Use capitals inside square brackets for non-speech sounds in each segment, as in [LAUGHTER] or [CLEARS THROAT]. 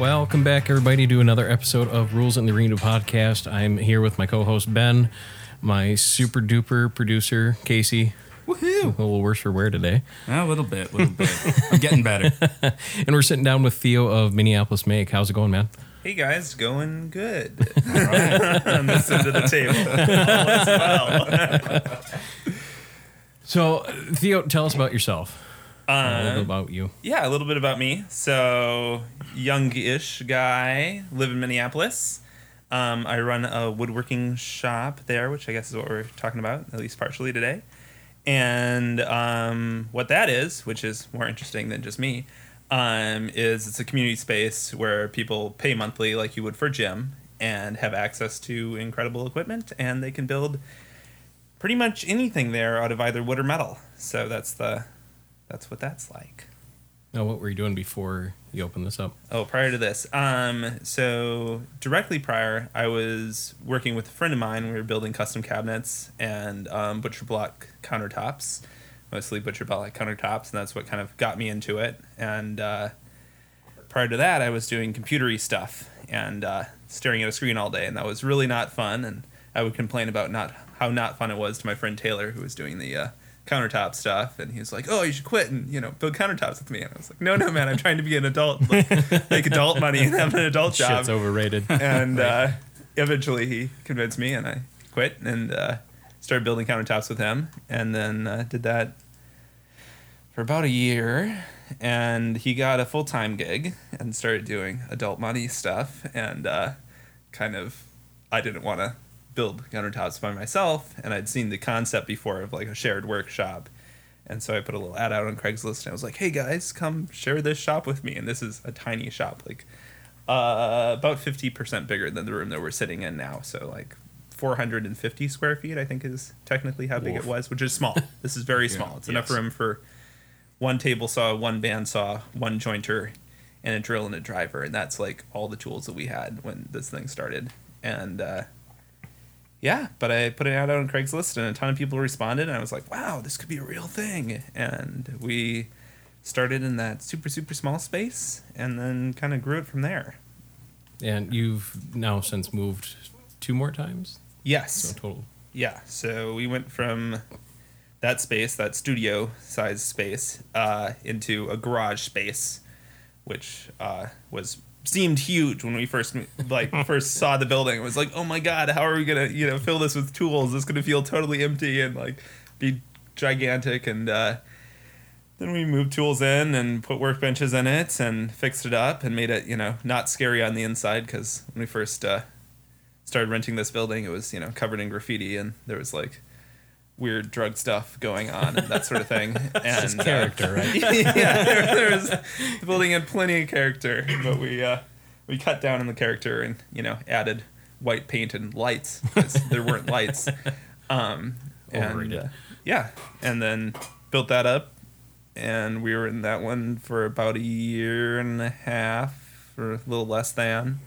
Welcome back, everybody, to another episode of Rules in the Arena podcast. I'm here with my co-host Ben, my super duper producer Casey. Woohoo! A little worse for wear today, A little bit, a little bit. I'm getting better. [LAUGHS] and we're sitting down with Theo of Minneapolis Make. How's it going, man? Hey guys, going good. On this end of the table. [LAUGHS] All is well. [LAUGHS] So, Theo, tell us about yourself. A little bit about you. Yeah, a little bit about me. So, youngish guy, live in Minneapolis. Um, I run a woodworking shop there, which I guess is what we're talking about, at least partially today. And um, what that is, which is more interesting than just me, um, is it's a community space where people pay monthly, like you would for gym, and have access to incredible equipment, and they can build pretty much anything there out of either wood or metal. So that's the that's what that's like. Now, what were you doing before you opened this up? Oh, prior to this, um, so directly prior, I was working with a friend of mine. We were building custom cabinets and um, butcher block countertops, mostly butcher block countertops, and that's what kind of got me into it. And uh, prior to that, I was doing computery stuff and uh, staring at a screen all day, and that was really not fun. And I would complain about not how not fun it was to my friend Taylor, who was doing the uh, countertop stuff, and he was like, "Oh, you should quit and you know build countertops with me." And I was like, "No, no, man, I'm trying to be an adult, [LAUGHS] like, make adult money, and have an adult job." Shit's overrated. [LAUGHS] and uh, eventually he convinced me and i quit and uh, started building countertops with him and then uh, did that for about a year and he got a full-time gig and started doing adult money stuff and uh, kind of i didn't want to build countertops by myself and i'd seen the concept before of like a shared workshop and so I put a little ad out on Craigslist and I was like, hey guys, come share this shop with me. And this is a tiny shop, like uh, about 50% bigger than the room that we're sitting in now. So, like 450 square feet, I think is technically how big it was, which is small. this is very [LAUGHS] small. It's enough room for one table saw, one bandsaw, one jointer, and a drill and a driver. And that's like all the tools that we had when this thing started. And uh, yeah, but I put it out on Craigslist and a ton of people responded. And I was like, wow, this could be a real thing. And we started in that super, super small space and then kind of grew it from there. and you've now since moved two more times? Yes. So, total. Yeah. So we went from that space, that studio size space, uh, into a garage space, which uh, was seemed huge when we first like [LAUGHS] first saw the building. It was like, oh my god, how are we gonna you know fill this with tools? It's gonna feel totally empty and like be gigantic. And uh, then we moved tools in and put workbenches in it and fixed it up and made it you know not scary on the inside because when we first uh, started renting this building, it was you know covered in graffiti and there was like weird drug stuff going on and that sort of thing. [LAUGHS] and Just uh, character, right? [LAUGHS] yeah, there, there was the building had plenty of character, but we uh, we cut down on the character and you know added white paint and lights because there weren't lights. Um, and uh, yeah, and then built that up, and we were in that one for about a year and a half, or a little less than,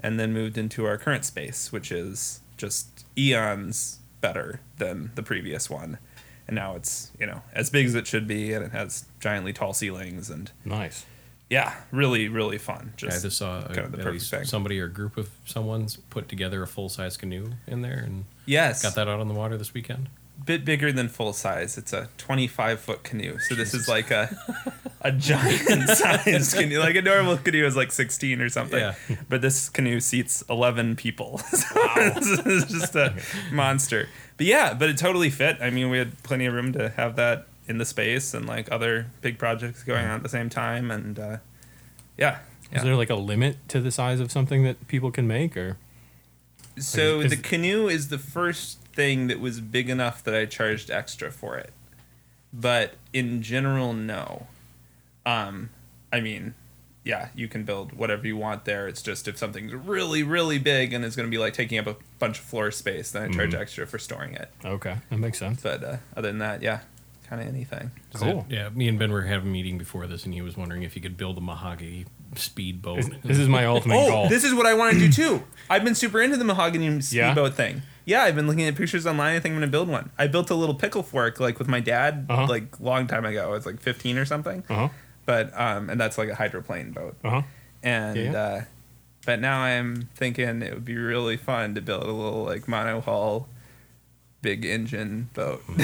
and then moved into our current space, which is just eons better than the previous one. And now it's you know as big as it should be, and it has giantly tall ceilings, and Nice. yeah, really really fun. Just I Just just saw kind of the at perfect least thing. somebody or group of someone's put together a full size canoe in there and yes, got that out on the water this weekend. bit bigger than full size. It's a 25 foot canoe. So this is like a [LAUGHS] a giant sized canoe. Like a normal canoe is like 16 or something. Yeah. But this canoe seats 11 people. [LAUGHS] So this is just a [LAUGHS] monster. But yeah, but it totally fit. I mean, we had plenty of room to have that in the space and like other big projects going on at the same time. And uh, yeah. Is there like a limit to the size of something that people can make, or So Is- the canoe is the first thing that was big enough that I charged extra for it. But in general, no. Um, I mean, yeah, you can build whatever you want there. It's just if something's really, really big and is going to be like taking up a bunch of floor space, then I charge extra for storing it. okay, that makes sense. But uh, other than that, yeah, kind of anything. Is Cool. it- yeah, me and Ben were having a meeting before this, and he was wondering if he could build a mahogany speedboat. [LAUGHS] This is my ultimate Oh, goal. this is what I want to do too. I've been super into the mahogany Yeah? speedboat thing. Yeah, I've been looking at pictures online. I think I'm gonna build one. I built a little pickle fork like with my dad Uh-huh. like long time ago. I was like 15 or something. uh huh. But um, and that's like a hydroplane boat. Uh huh. and Yeah. uh, but now I'm thinking it would be really fun to build a little like monohull, big engine boat. [LAUGHS]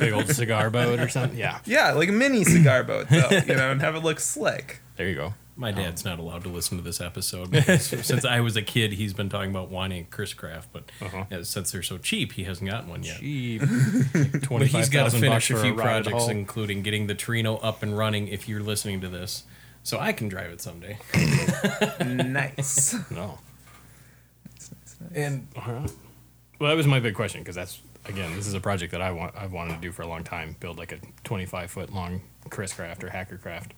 Big old cigar boat or something. Yeah. yeah, like a mini cigar boat though, you know, and have it look slick. There you go. My dad's not allowed to listen to this episode [LAUGHS] because since I was a kid, he's been talking about wanting a Chris Craft, but Uh-huh. uh, since they're so cheap, he hasn't gotten one yet. Cheap. [LAUGHS] But Twenty he's five got to finish a few projects, haul. including getting the Torino up and running. If you're listening to this, so I can drive it someday. [LAUGHS] nice. No. And Alright. Well, that was my big question because that's again, this is a project that I want I've wanted to do for a long time. Build like a 25 foot long Chris Craft or Hacker Craft,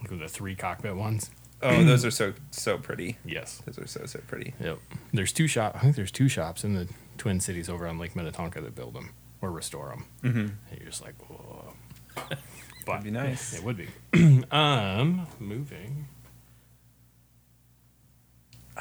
like with the three cockpit ones. Oh, [CLEARS THROAT] those are so so pretty. Yes. Those are so so pretty. Yep. There's two shop. I think there's two shops in the Twin Cities over on Lake Minnetonka that build them or restore them. Mm-hmm. And you're just like, whoa. But [LAUGHS] That'd be nice. It would be. [CLEARS THROAT] um, moving.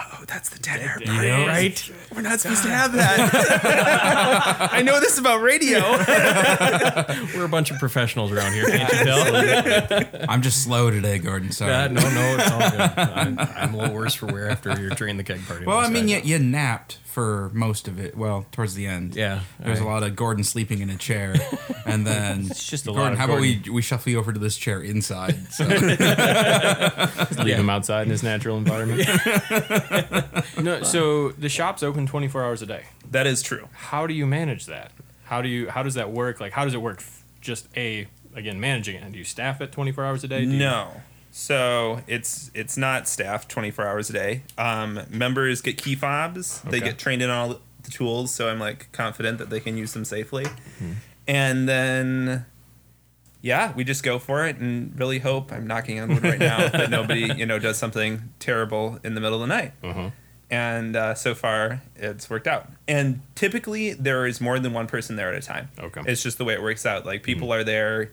Oh, that's the dead air Dead part, air. right? We're not supposed to have that. [LAUGHS] I know this about radio. [LAUGHS] we're a bunch of professionals around here, can't you tell? I'm just slow today, Gordon. Sorry. Uh, no, no, it's all good. I'm, I'm a little worse for wear after you're during the keg party. well, I mean, you, you napped for most of it. Well, towards the end. yeah. There's a lot of Gordon sleeping in a chair, and then [LAUGHS] It's just a lot Gordon. of How about we we shuffle you over to this chair inside? So leave Yeah. him outside in his natural environment. [LAUGHS] no, so the shop's open 24 hours a day. that is true. How do you manage that? How do you how does that work? Like how does it work? Just a again managing it. And do you staff it 24 hours a day? Do you- No. So it's it's not staffed 24 hours a day. Um, members get key fobs. They get trained in all the tools, so I'm like confident that they can use them safely. And then, yeah, we just go for it and really hope. I'm knocking on wood right now that nobody [LAUGHS] you know does something terrible in the middle of the night. Uh-huh. And uh, so far, it's worked out. And typically, there is more than one person there at a time. Okay. It's just the way it works out. Like people are there.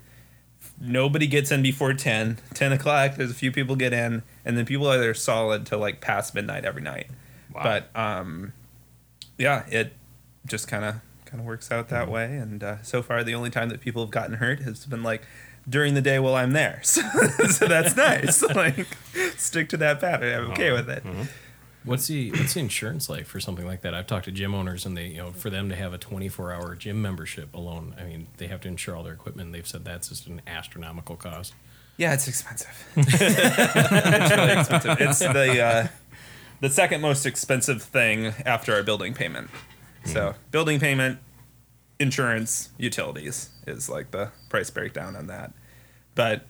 Nobody gets in before 10. 10 o'clock, there's a few people get in, and then people are there solid till like past midnight every night. Wow. But um, yeah, it just kind of kind of works out that way. And uh, so far, the only time that people have gotten hurt has been like during the day while I'm there. [LAUGHS] So, so that's nice. [LAUGHS] like stick to that pattern. I'm okay with it. What's the what's the insurance like for something like that? I've talked to gym owners, and they you know for them to have a 24 hour gym membership alone, I mean they have to insure all their equipment. They've said that's just an astronomical cost. Yeah, it's expensive. [LAUGHS] it's really expensive. It's the uh, the second most expensive thing after our building payment. So building payment, insurance, utilities is like the price breakdown on that. But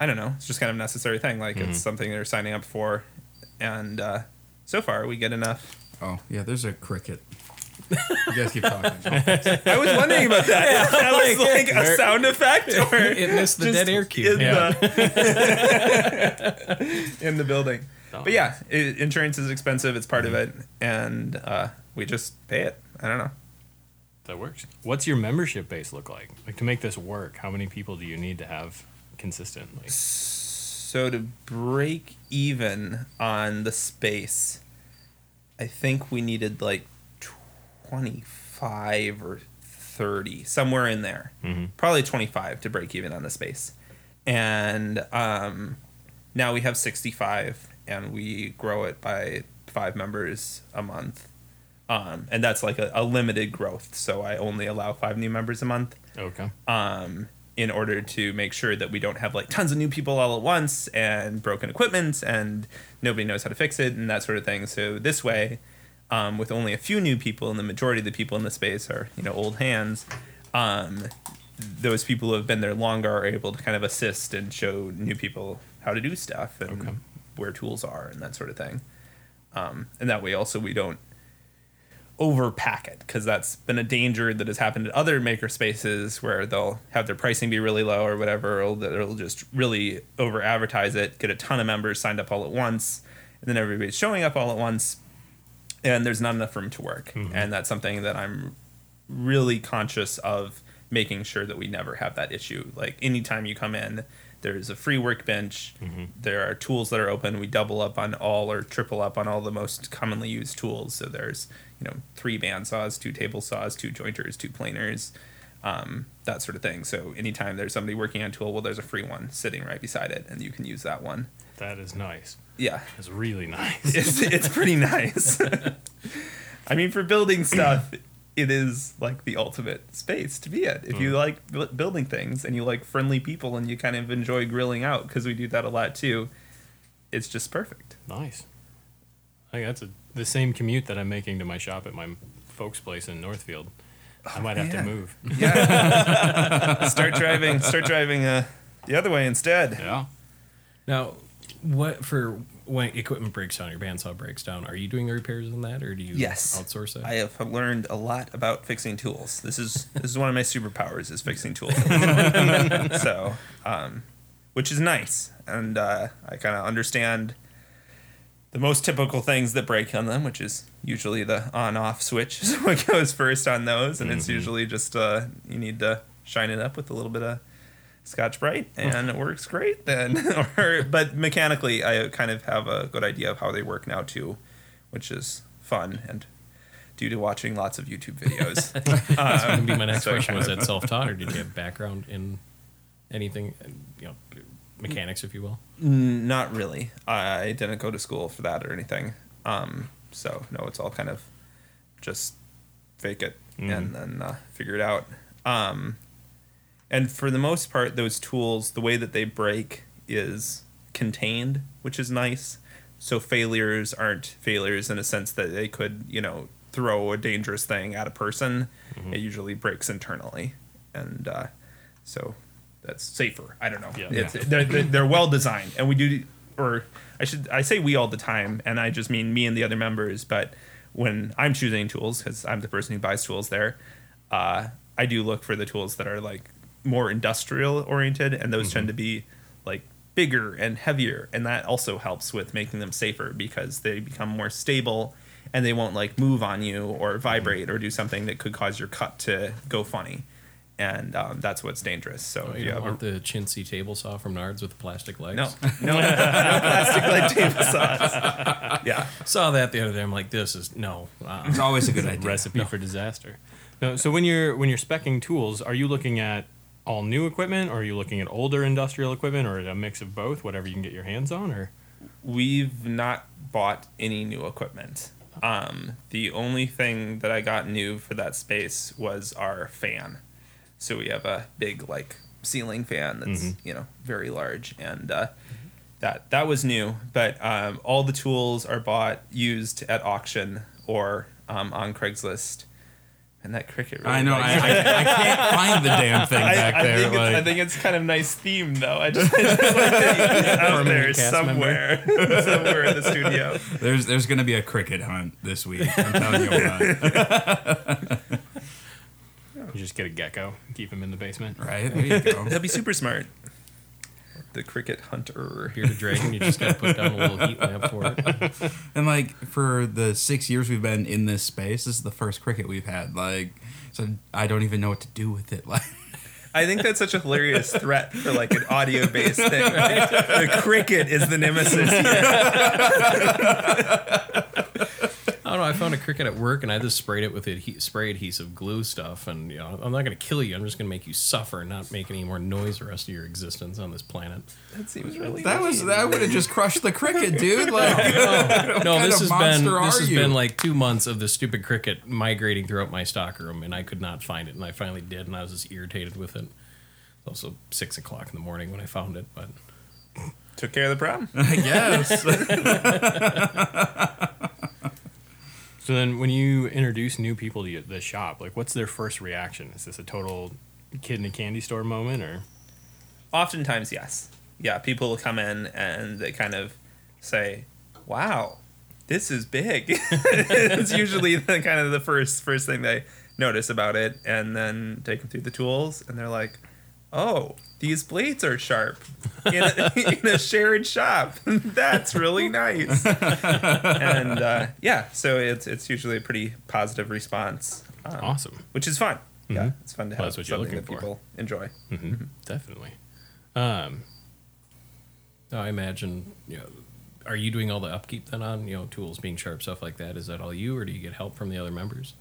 I don't know. It's just kind of a necessary thing. Like it's something they're signing up for, and uh, so far we get enough. oh yeah, there's a cricket. You guys keep talking. [LAUGHS] I was wondering about that. [LAUGHS] that was like a sound effect, [LAUGHS] or It missed the dead air cue. in, Yeah. the, in the building. But yeah, i insurance is expensive. It's part of it, and uh, we just pay it. I don't know. That works. What's your membership base look like? Like to make this work, how many people do you need to have consistently? So to break even on the space, I think we needed like twenty five or thirty, somewhere in there. Mhm. Probably twenty five to break even on the space, and um, now we have sixty five, and we grow it by five members a month. Um, and that's like a, a limited growth. So I only allow five new members a month Okay. um, in order to make sure that we don't have like tons of new people all at once and broken equipment and nobody knows how to fix it and that sort of thing. So this way, um, with only a few new people and the majority of the people in the space are you know old hands, um, those people who have been there longer are able to kind of assist and show new people how to do stuff and Okay. where tools are and that sort of thing. Um, and that way also we don't overpack it because that's been a danger that has happened at other maker spaces where they'll have their pricing be really low or whatever or they'll just really over advertise it get a ton of members signed up all at once and then everybody's showing up all at once and there's not enough room to work. Mm-hmm. And that's something that i'm really conscious of making sure that we never have that issue. Like anytime you come in there's a free workbench. There are tools that are open. We double up on all or triple up on all the most commonly used tools. So there's you know three band saws two table saws two jointers two planers um, that sort of thing. So anytime there's somebody working on a tool well there's a free one sitting right beside it and you can use that one. That is nice. Yeah, It's really [LAUGHS] nice. it's it's pretty [LAUGHS] nice. [LAUGHS] I mean, for building stuff, it is like the ultimate space to be at. If you like building things and you like friendly people and you kind of enjoy grilling out because we do that a lot too, it's just perfect. Nice. I think that's a, the same commute that I'm making to my shop at my folks' place in Northfield. I might have to move. Yeah. [LAUGHS] start driving. Start driving uh, the other way instead. Yeah. Now, what for when equipment breaks down, your bandsaw breaks down? Are you doing the repairs on that, or do you Yes. outsource it? I have learned a lot about fixing tools. This is [LAUGHS] this is one of my superpowers is fixing tools. [LAUGHS] [LAUGHS] so, um, which is nice, and uh, I kind of understand the most typical things that break on them, which is usually the on-off switch is what goes first on those, and it's usually just uh, you need to shine it up with a little bit of Scotch Brite, and it works great then. [LAUGHS] or, but mechanically, I kind of have a good idea of how they work now too, which is fun and due to watching lots of YouTube videos. [LAUGHS] That's going to be my next So question. Was that self-taught, or did you have [LAUGHS] background in anything, you know, mechanics, if you will? Not really. I didn't go to school for that or anything. Um, so no, it's all kind of just fake it and then uh, figure it out. Um, and for the most part, those tools, the way that they break is contained, which is nice. So failures aren't failures in a sense that they could, you know, throw a dangerous thing at a person. It usually breaks internally, and uh, so that's safer. I don't know. Yeah. It's, they're, they're, they're well designed, and we do, or I should I say we all the time, and I just mean me and the other members. But when I'm choosing tools, because I'm the person who buys tools there, uh, I do look for the tools that are like more industrial oriented, and those tend to be like bigger and heavier, and that also helps with making them safer because they become more stable and they won't like move on you or vibrate or do something that could cause your cut to go funny. And um, that's what's dangerous. So Oh, you you don't have a the chintzy table saw from Menards with the plastic legs? no, no, [LAUGHS] no plastic lead table saws. Yeah, [LAUGHS] Saw that the other day. I'm like, this is no. Uh, It's always a good idea. [LAUGHS] Recipe for disaster. No, so when you're when you're specing tools, are you looking at all new equipment, or are you looking at older industrial equipment, or a mix of both, whatever you can get your hands on, or we've not bought any new equipment. Um, the only thing that I got new for that space was our fan. So we have a big like ceiling fan that's you know very large, and uh, that that was new. But um, all the tools are bought used at auction or um, on Craigslist. And that cricket. Really I know. I. I, I can't find the damn thing [LAUGHS] back I there. think it's, I think it's kind of nice theme though. I just, I just like [LAUGHS] it's out there Permanent member. somewhere, [LAUGHS] somewhere in the studio. there's there's gonna be a cricket hunt this week. I'm telling you what. you just get a gecko, keep him in the basement? Right there you go. That'd be super smart. The cricket hunter. bearded dragon. You just got to put down a little heat lamp for it. [LAUGHS] And like for the six years we've been in this space, this is the first cricket we've had. Like, so I don't even know what to do with it. [LAUGHS] Like, I think that's such a hilarious threat for like an audio based thing. Right? [LAUGHS] The cricket is the nemesis here. I don't know. I found a cricket at work, and I just sprayed it with adhe- spray adhesive glue stuff. And you know, I'm not going to kill you. I'm just going to make you suffer and not make any more noise the rest of your existence on this planet. That seems really. that was that would have just crushed the cricket, dude. Like, [LAUGHS] [LAUGHS] no, kind this has been this has you? been like two months of the stupid cricket migrating throughout my stock room, and I could not find it, and I finally did, and I was just irritated with it. It's also six o'clock in the morning when I found it, but took care of the problem. I guess. [LAUGHS] So then, when you introduce new people to the shop, like, what's their first reaction? Is this a total kid in a candy store moment, or Oftentimes, yes. Yeah, people will come in and they kind of say, "Wow, this is big." [LAUGHS] it's usually the kind of the first first thing they notice about it, and then take them through the tools, and they're like, "Oh, these blades are sharp in a, [LAUGHS] in a shared shop. [LAUGHS] That's really nice." and uh, yeah, so it's it's usually a pretty positive response, um, awesome? which is fun. Yeah, it's fun to have Well, that's what something that for. people enjoy. hmm Definitely. Um, I imagine you know. Are you doing all the upkeep then on you know tools being sharp stuff like that? Is that all you, or do you get help from the other members?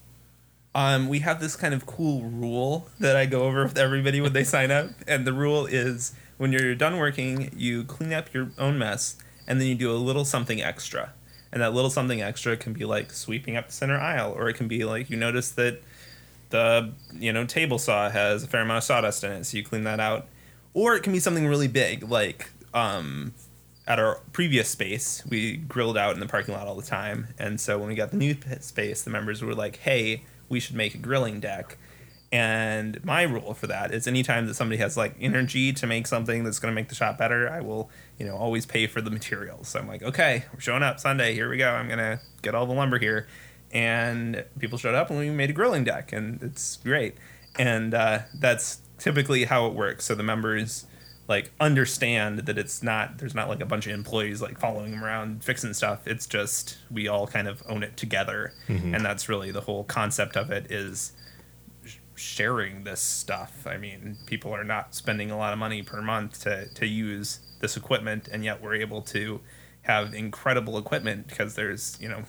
Um, we have this kind of cool rule that I go over with everybody when they sign up, and the rule is when you're done working, you clean up your own mess and then you do a little something extra. And that little something extra can be like sweeping up the center aisle, or it can be like you notice that the you know table saw has a fair amount of sawdust in it, so you clean that out. Or it can be something really big, like um, at our previous space, we grilled out in the parking lot all the time, and so when we got the new space, the members were like, "Hey, we should make a grilling deck." And my rule for that is anytime that somebody has like energy to make something that's going to make the shop better, I will, you know, always pay for the materials. So I'm like, okay, we're showing up Sunday. Here we go. I'm going to get all the lumber here. And people showed up and we made a grilling deck, and it's great. And uh, that's typically how it works. So the members like understand that it's not there's not like a bunch of employees like following them around fixing stuff. It's just we all kind of own it together. And that's really the whole concept of it is sh- sharing this stuff. I mean people are not spending a lot of money per month to to use this equipment and yet we're able to have incredible equipment because there's you know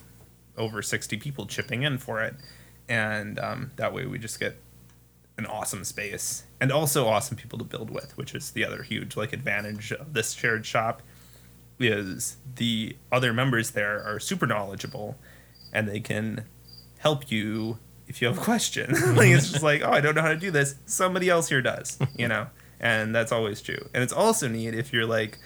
over 60 people chipping in for it. And um, that way we just get an awesome space and also awesome people to build with, which is the other huge like advantage of this shared shop is the other members there are super knowledgeable and they can help you if you have a question. [LAUGHS] like it's just like, oh, I don't know how to do this. Somebody else here does, you know? [LAUGHS] And that's always true. And it's also neat if you're like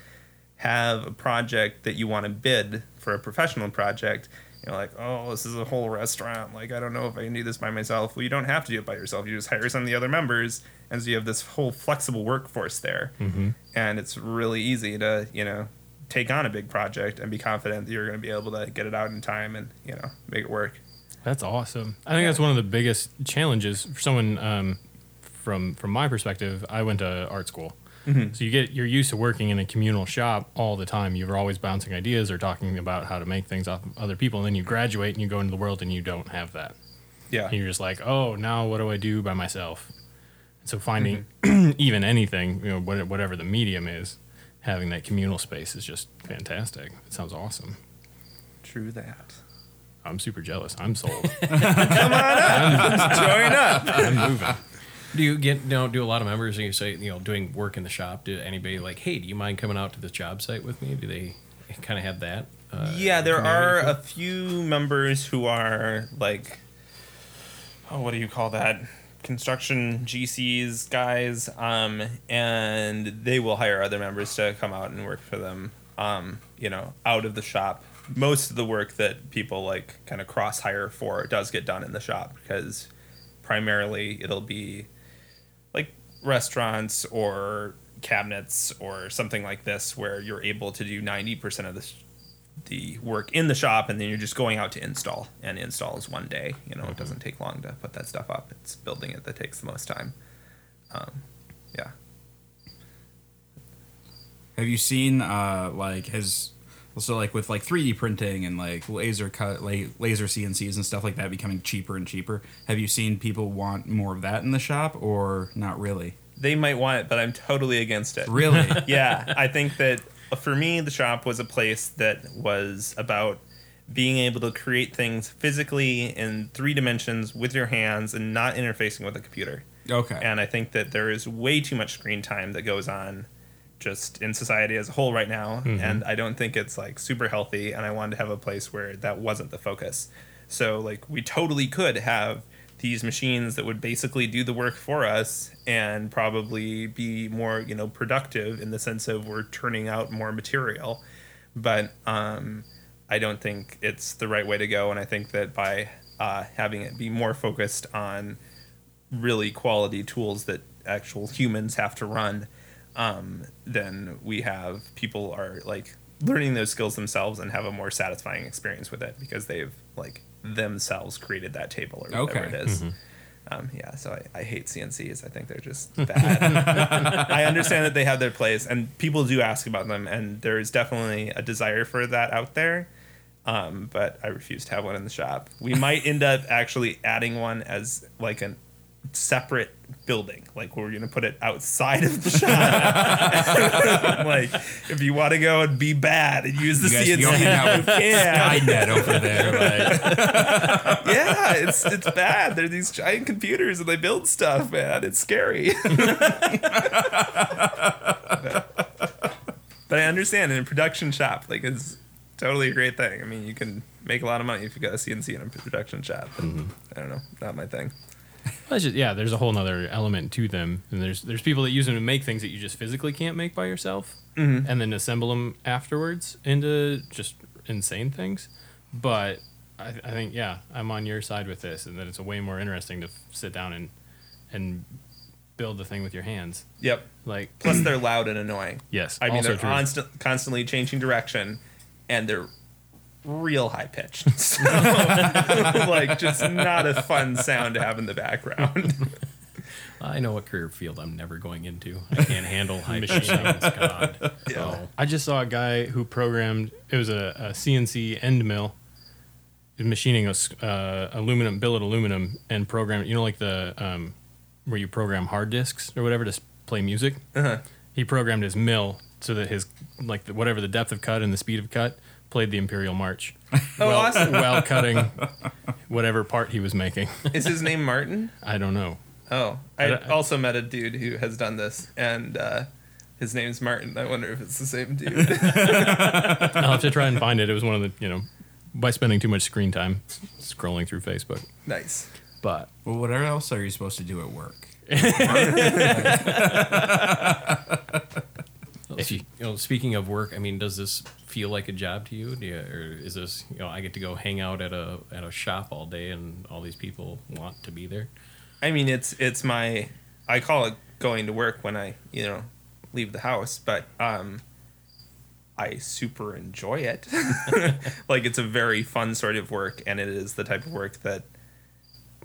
have a project that you want to bid for a professional project you're like, oh, this is a whole restaurant. Like, I don't know if I can do this by myself. Well, you don't have to do it by yourself. You just hire some of the other members, and so you have this whole flexible workforce there. Mm-hmm. And it's really easy to, you know, take on a big project and be confident that you're going to be able to get it out in time and, you know, make it work. That's awesome. I think that's one of the biggest challenges for someone um, from from my perspective. I went to art school, so you get you're used to working in a communal shop all the time. You're always bouncing ideas or talking about how to make things off of other people, and then you graduate and you go into the world and you don't have that. Yeah. And you're just like, oh, now what do I do by myself? And so finding Mm-hmm. [CLEARS THROAT] even anything, you know, whatever the medium is, having that communal space is just fantastic. It sounds awesome. True that. I'm super jealous. I'm sold. [LAUGHS] [LAUGHS] Come on up. I'm, Join up. I'm moving. Do you get you know, do a lot of members and you say you know doing work in the shop? Do anybody like, hey, do you mind coming out to this job site with me? Do they kind of have that? Uh, yeah, there are a few members who are like, oh, what do you call that? Construction GCs guys, um, and they will hire other members to come out and work for them, um, you know, out of the shop. Most of the work that people like kind of cross hire for does get done in the shop because primarily it'll be restaurants or cabinets or something like this where you're able to do 90% of the the work in the shop and then you're just going out to install and install is one day. You know it doesn't take long to put that stuff up. It's building it that takes the most time. Um, yeah. Have you seen uh like has also like with like 3D printing and like laser cut like laser CNCs and stuff like that becoming cheaper and cheaper? Have you seen people want more of that in the shop or not really? they might want it but i'm totally against it Really? [LAUGHS] yeah, I think that uh, for me, the shop was a place that was about being able to create things physically in three dimensions with your hands and not interfacing with a computer. okay. And I think that there is way too much screen time that goes on just in society as a whole right now. And I don't think it's like super healthy. And I wanted to have a place where that wasn't the focus. So, like, we totally could have these machines that would basically do the work for us and probably be more, you know, productive in the sense of we're turning out more material. But um, I don't think it's the right way to go. And I think that by uh, having it be more focused on really quality tools that actual humans have to run, um, then we have people are like learning those skills themselves and have a more satisfying experience with it because they've like themselves created that table or whatever Okay. it is. Um, yeah, so I, I hate CNCs. I think they're just bad. [LAUGHS] I understand that they have their place, and people do ask about them, and there is definitely a desire for that out there. Um, but I refuse to have one in the shop. We might end up actually adding one as like a separate building. Like we're gonna put it outside of the shop. [LAUGHS] like if you want to go and be bad and use the You guys CNC, go hang out yeah, Skynet over there. Like, [LAUGHS] yeah, it's it's bad. They're these giant computers and they build stuff, man. It's scary. [LAUGHS] but I understand in a production shop, like it's totally a great thing. I mean, you can make a lot of money if you got a CNC in a production shop. But mm-hmm. I don't know, not my thing. [LAUGHS] Well, just, yeah, there's a whole nother element to them, and there's there's people that use them to make things that you just physically can't make by yourself, Mm-hmm. and then assemble them afterwards into just insane things. But I, I think yeah, I'm on your side with this, and that it's a way more interesting to f- sit down and and build the thing with your hands. Yep. Like Plus, they're loud and annoying. yes, I mean, they're constant, constantly changing direction, and they're real high pitched. [LAUGHS] So, [LAUGHS] like, just not a fun sound to have in the background. I know what career field I'm never going into. I can't handle high pitched sounds. God. Yeah. Oh. I just saw a guy who programmed. It was a, a CNC end mill, machining a s- uh, aluminum billet aluminum and program. You know, like the um, where you program hard disks or whatever to play music. Uh-huh. He programmed his mill so that his like the, whatever the depth of cut and the speed of cut played the Imperial March [LAUGHS] Oh, while, awesome. while cutting [LAUGHS] whatever part he was making. Is his name Martin? I don't know. Oh, I I- also met a dude who has done this, and uh, his name's Martin. I wonder if it's the same dude. [LAUGHS] I'll have to try and find it. It was one of the you know by spending too much screen time scrolling through Facebook. nice. But Well, what else are you supposed to do at work? If you, you know, speaking of work, I mean, does this feel like a job to you? Do you or is this, you know, I get to go hang out at a at a shop all day, and all these people want to be there? I mean, it's it's my I call it going to work when I you know leave the house, but um, I super enjoy it. [LAUGHS] like it's a very fun sort of work, and it is the type of work that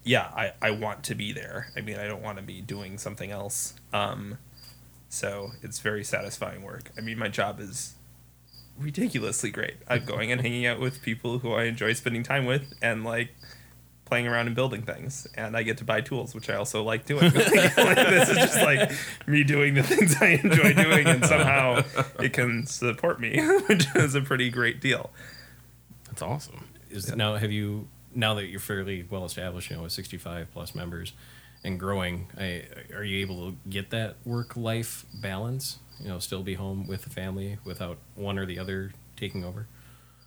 yeah I I want to be there. I mean, I don't want to be doing something else. Um, so it's very satisfying work. I mean, my job is ridiculously great. I'm going and hanging out with people who I enjoy spending time with, and like playing around and building things, and I get to buy tools, which I also like doing. [LAUGHS] Like, this is just like me doing the things I enjoy doing, and somehow it can support me, [LAUGHS] which is a pretty great deal. that's awesome. Is now have you now that you're fairly well established, you know, with 65 plus members and growing, I, are you able to get that work life balance? You know, still be home with the family without one or the other taking over.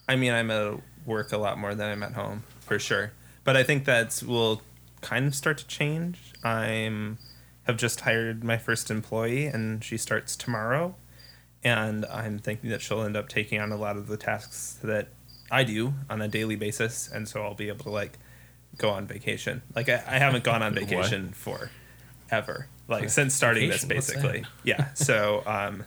I mean, I'm at work a lot more than I'm at home for sure, but I think that's will kind of start to change. I'm have just hired my first employee, and she starts tomorrow, and I'm thinking that she'll end up taking on a lot of the tasks that I do on a daily basis, and so I'll be able to like go on vacation. Like I, I haven't gone on [LAUGHS] vacation for ever, like since starting this, basically. Yeah. So, um,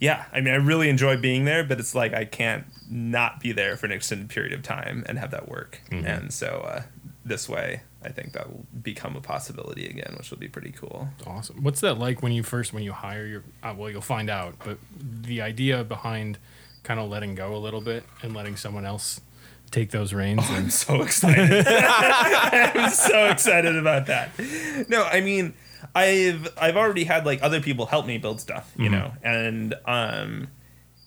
yeah, I mean, I really enjoy being there, but it's like I can't not be there for an extended period of time and have that work. And so uh, this way, I think that will become a possibility again, which will be pretty cool. Awesome. What's that like when you first when you hire your? Uh, well, you'll find out. But the idea behind kind of letting go a little bit and letting someone else take those reins I'm so excited. [LAUGHS] I'm so excited about that. No, I mean, I've I've already had like other people help me build stuff, you know, and um,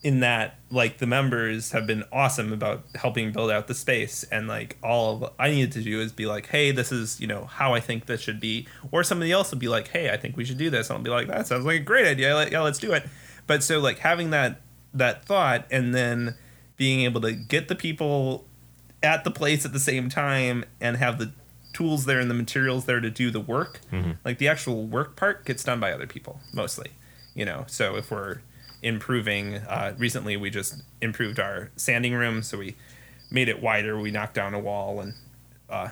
in that like the members have been awesome about helping build out the space, and like all of I needed to do is be like, hey, this is you know how I think this should be, or somebody else would be like, hey, I think we should do this, and I'll be like, that sounds like a great idea, like, yeah, let's do it. But so like having that that thought, and then being able to get the people at the place at the same time and have the tools there and the materials there to do the work. Like the actual work part gets done by other people mostly, you know. So if we're improving, uh, recently we just improved our sanding room, so we made it wider. We knocked down a wall and uh,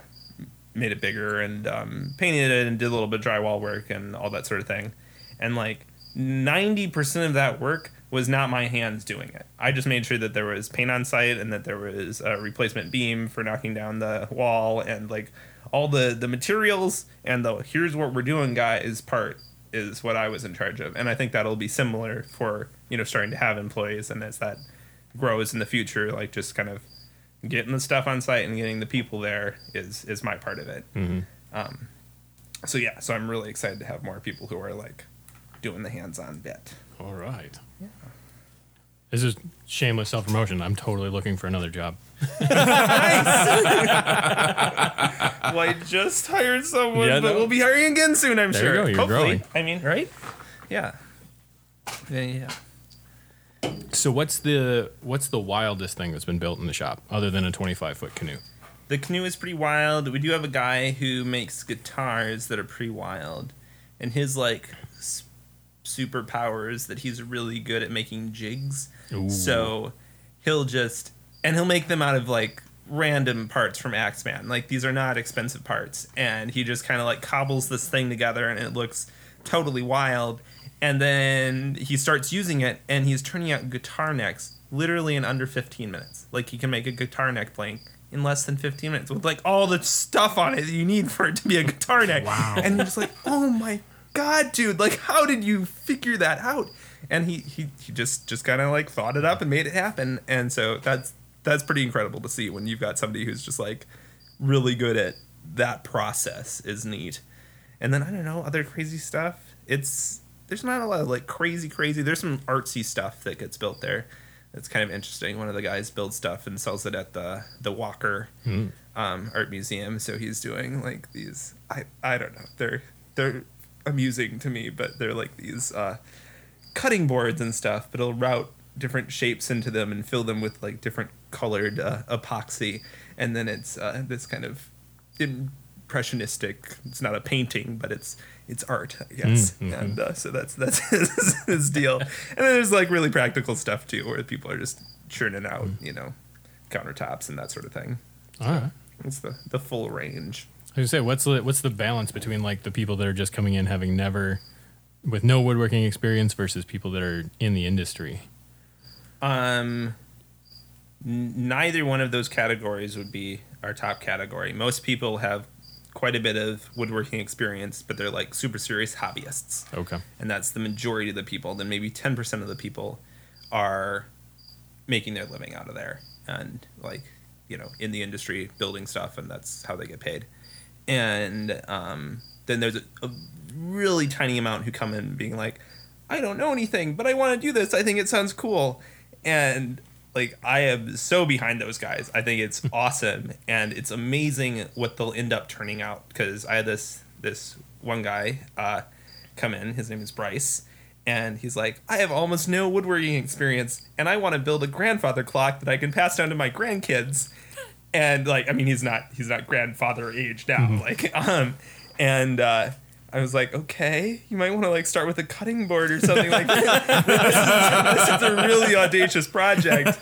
made it bigger and um, painted it and did a little bit of drywall work and all that sort of thing. And like 90% of that work was not my hands doing it. I just made sure that there was paint on site and that there was a replacement beam for knocking down the wall and like all the the materials and the here's what we're doing guys part is what I was in charge of. And I think that'll be similar for, you know, starting to have employees and as that grows in the future like just kind of getting the stuff on site and getting the people there is is my part of it. Um, so yeah, so I'm really excited to have more people who are like doing the hands-on bit. all right. This is shameless self promotion. I'm totally looking for another job. [LAUGHS] well, I just hired someone, Yeah, but no. we'll be hiring again soon. I'm There you sure. go, you're Hopefully. growing. I mean, right? Yeah. Yeah. Yeah. So what's the what's the wildest thing that's been built in the shop other than a 25 foot canoe? The canoe is pretty wild. We do have a guy who makes guitars that are pretty wild, and his like superpowers that he's really good at making jigs. Ooh. So he'll just and he'll make them out of like random parts from Ax-Man. Like these are not expensive parts, and he just kind of like cobbles this thing together, and it looks totally wild. And then he starts using it, and he's turning out guitar necks literally in under 15 minutes. Like he can make a guitar neck playing in less than 15 minutes with like all the stuff on it that you need for it to be a guitar neck. Wow. And you're just like, oh my god, dude! Like, how did you figure that out? And he he, he just just kind of like thought it up and made it happen. And so that's that's pretty incredible to see when you've got somebody who's just like really good at that process is neat. And then I don't know other crazy stuff. It's there's not a lot of like crazy crazy. There's some artsy stuff that gets built there. It's kind of interesting. One of the guys builds stuff and sells it at the the Walker um, Art Museum. So he's doing like these. I I don't know. They're they're amusing to me, but they're like these uh, cutting boards and stuff. But it'll route different shapes into them and fill them with like different colored uh, epoxy, and then it's uh, this kind of impressionistic. It's not a painting, but it's it's art, I guess. Mm, And uh, so that's that's his, [LAUGHS] his deal. And then there's like really practical stuff too, where people are just churning out, you know, countertops and that sort of thing. All right. It's the the full range. I was gonna say, what's the what's the balance between like the people that are just coming in having never, with no woodworking experience versus people that are in the industry? Um, n- neither one of those categories would be our top category. Most people have quite a bit of woodworking experience, but they're like super serious hobbyists. Okay. and that's the majority of the people. Then maybe ten percent of the people are making their living out of there, and like you know in the industry building stuff, and that's how they get paid. And um, then there's a, a really tiny amount who come in being like, I don't know anything, but I want to do this. I think it sounds cool, and like I am so behind those guys. I think it's [LAUGHS] awesome, and it's amazing what they'll end up turning out. Because I had this this one guy uh, come in. His name is Bryce, and he's like, I have almost no woodworking experience, and I want to build a grandfather clock that I can pass down to my grandkids. And like, I mean, he's not he's not grandfather age now. Like, [LAUGHS] um, and uh, I was like, okay, you might want to like start with a cutting board or something like that. [LAUGHS] this, is, this is a really audacious project,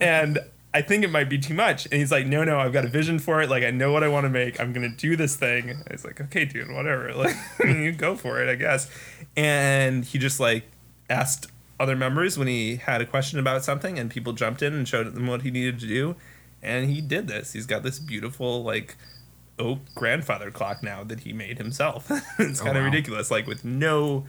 and I think it might be too much. And he's like, no, no, I've got a vision for it. Like, I know what I want to make. I'm gonna do this thing. I was like, okay, dude, whatever. Like, [LAUGHS] you go for it, I guess. And he just like asked other members when he had a question about something, and people jumped in and showed him what he needed to do, and he did this. He's got this beautiful like oak grandfather clock now that he made himself. [LAUGHS] it's Oh, kind of wow. ridiculous, like with no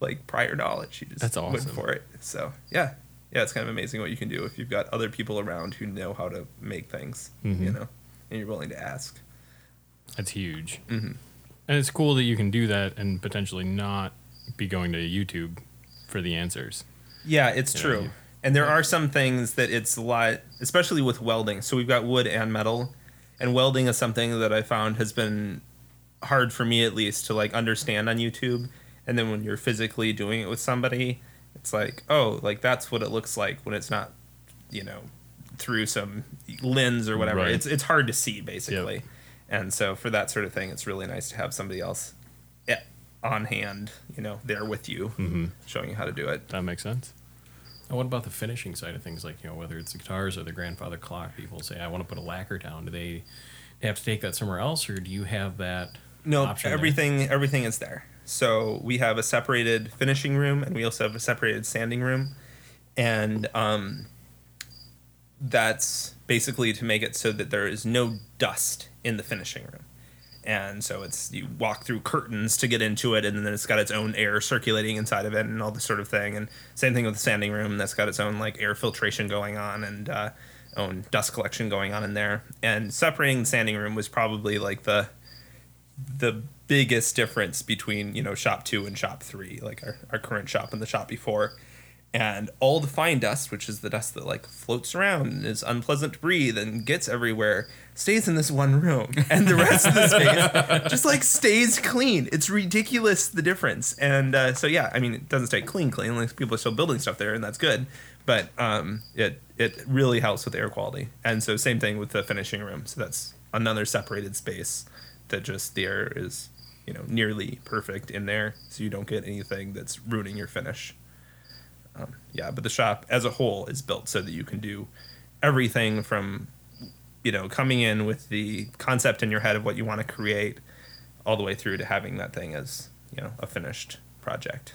like prior knowledge. He just That's went for it. So yeah, yeah, it's kind of amazing what you can do if you've got other people around who know how to make things, you Mhm. know, and you're willing to ask. That's huge. Mhm. And it's cool that you can do that and potentially not be going to YouTube for the answers. Yeah, it's Yeah, true. you- and there are some things that it's a lot, especially with welding. So we've got wood and metal, and welding is something that I found has been hard for me at least to like understand on YouTube. And then when you're physically doing it with somebody, it's like, oh, like that's what it looks like when it's not, you know, through some lens or whatever. Right. It's it's hard to see basically. And so for that sort of thing, it's really nice to have somebody else eh, on hand, you know, there with you, Mm-hmm. showing you how to do it. That makes sense. And what about the finishing side of things? Like, you know, whether it's the guitars or the grandfather clock, people say, I want to put a lacquer down. Do they have to take that somewhere else, or do you have that? No, option there? everything everything is there. So we have a separated finishing room, and we also have a separated sanding room, and um, that's basically to make it so that there is no dust in the finishing room. And so it's you walk through curtains to get into it, and then it's got its own air circulating inside of it, and all this sort of thing. And same thing with the sanding room; that's got its own like air filtration going on, and uh, own dust collection going on in there. And separating the sanding room was probably like the the biggest difference between you know shop two and shop three like our, our current shop and the shop before and all the fine dust, which is the dust that like floats around and is unpleasant to breathe and gets everywhere, stays in this one room, [LAUGHS] and the rest of the space just like stays clean. It's ridiculous the difference. And uh, so yeah, I mean, it doesn't stay clean, clean. Like people are still building stuff there, and that's good. But um, it it really helps with air quality. And so same thing with the finishing room. So that's another separated space that just the air is you know nearly perfect in there, so you don't get anything that's ruining your finish. Um, yeah, but the shop as a whole is built so that you can do everything from you know coming in with the concept in your head of what you want to create all the way through to having that thing as you know a finished project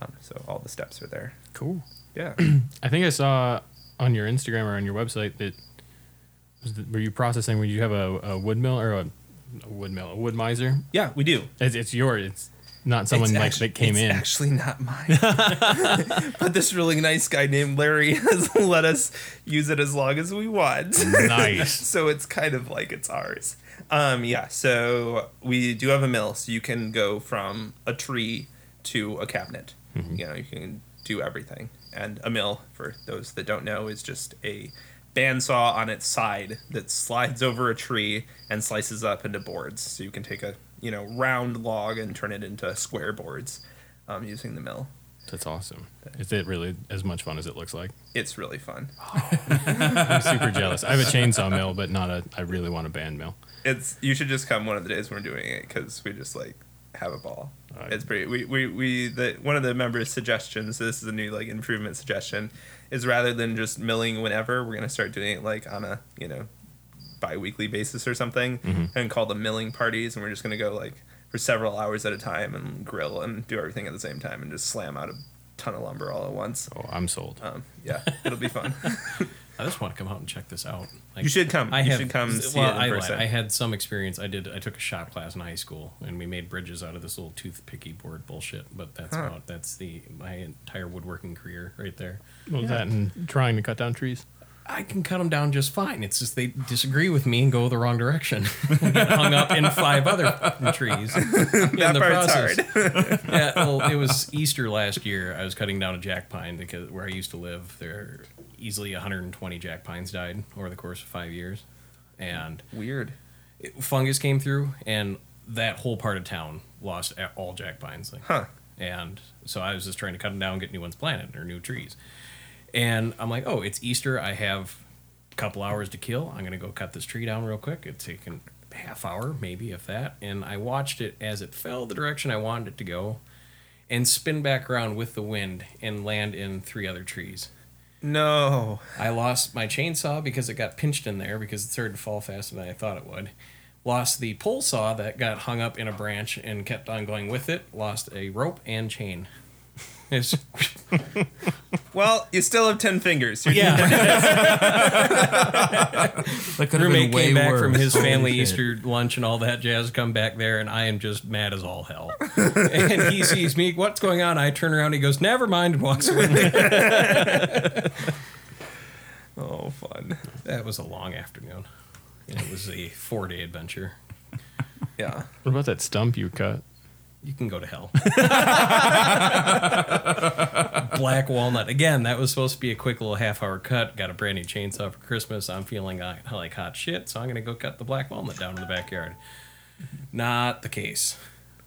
um, so all the steps are there Cool. yeah [CLEARS THROAT] I think I saw on your Instagram or on your website that was the, were you processing? Would you have a, a wood mill or a, a wood mill, a Wood-Mizer? yeah we do It's, it's yours. It's not someone It's like actu- that came it's in. actually not mine [LAUGHS] [LAUGHS] but this really nice guy named larry [LAUGHS] has let us use it as long as we want nice. so it's kind of like it's ours. Um, yeah, so we do have a mill, so you can go from a tree to a cabinet. You know, you can do everything. And a mill, for those that don't know, is just a bandsaw on its side that slides over a tree and slices up into boards. So you can take a you know round log and turn it into square boards um, using the mill. That's awesome. Is it really as much fun as it looks like? It's really fun. [LAUGHS] I'm super jealous. I have a chainsaw mill, but not a. I really want a band mill. it's you should just come one of the days when we're doing it because we just like have a ball. Alright. It's pretty. We, we we the one of the members' suggestions. This is a new like improvement suggestion. Is rather than just milling whenever, we're gonna start doing it like on a you know bi-weekly basis or something, and call them milling parties. And we're just gonna go like for several hours at a time and grill and do everything at the same time and just slam out a ton of lumber all at once. Oh, I'm sold. Um, yeah, it'll be fun. [LAUGHS] [LAUGHS] I just want to come out and check this out. Like, You should come. I You have, should come see well, it in I, person. I had some experience. I did. I took a shop class in high school, and we made bridges out of this little toothpicky board bullshit. But that's Huh. about that's the my entire woodworking career right there. What was that? And trying to cut down trees. I can cut them down just fine. It's just they disagree with me and go the wrong direction. [LAUGHS] and get hung up in five other trees [LAUGHS] in the process. hard. [LAUGHS] yeah, well, it was Easter last year. I was cutting down a jack pine because where I used to live, there easily 120 jack pines died over the course of five years, and Weird. it- fungus came through, and that whole part of town lost all jack pines. Like, Huh. and so I was just trying to cut them down, and get new ones planted or new trees. And I'm like, oh, it's Easter. I have a couple hours to kill. I'm gonna go cut this tree down real quick. It's taken a half hour, maybe if that. And I watched it as it fell the direction I wanted it to go, and spin back around with the wind and land in three other trees. No. I lost my chainsaw because it got pinched in there because it started to fall faster than I thought it would. Lost the pole saw that got hung up in a branch and kept on going with it. Lost a rope and chain. It's, [LAUGHS] Well, you still have ten fingers. You're yeah. [LAUGHS] That could have Roommate been way came back worse. from his family. Easter lunch and all that jazz. Come back there, and I am just mad as all hell. and he sees me. What's going on? I turn around. He goes, "Never mind," and walks away. [LAUGHS] Oh, fun. that was a long afternoon. It was a four-day adventure. Yeah. What about that stump you cut? You can go to hell. Black walnut. Again, that was supposed to be a quick little half hour cut. Got a brand new chainsaw for Christmas. I'm feeling like, like hot shit, so I'm going to go cut the black walnut down in the backyard. Not the case.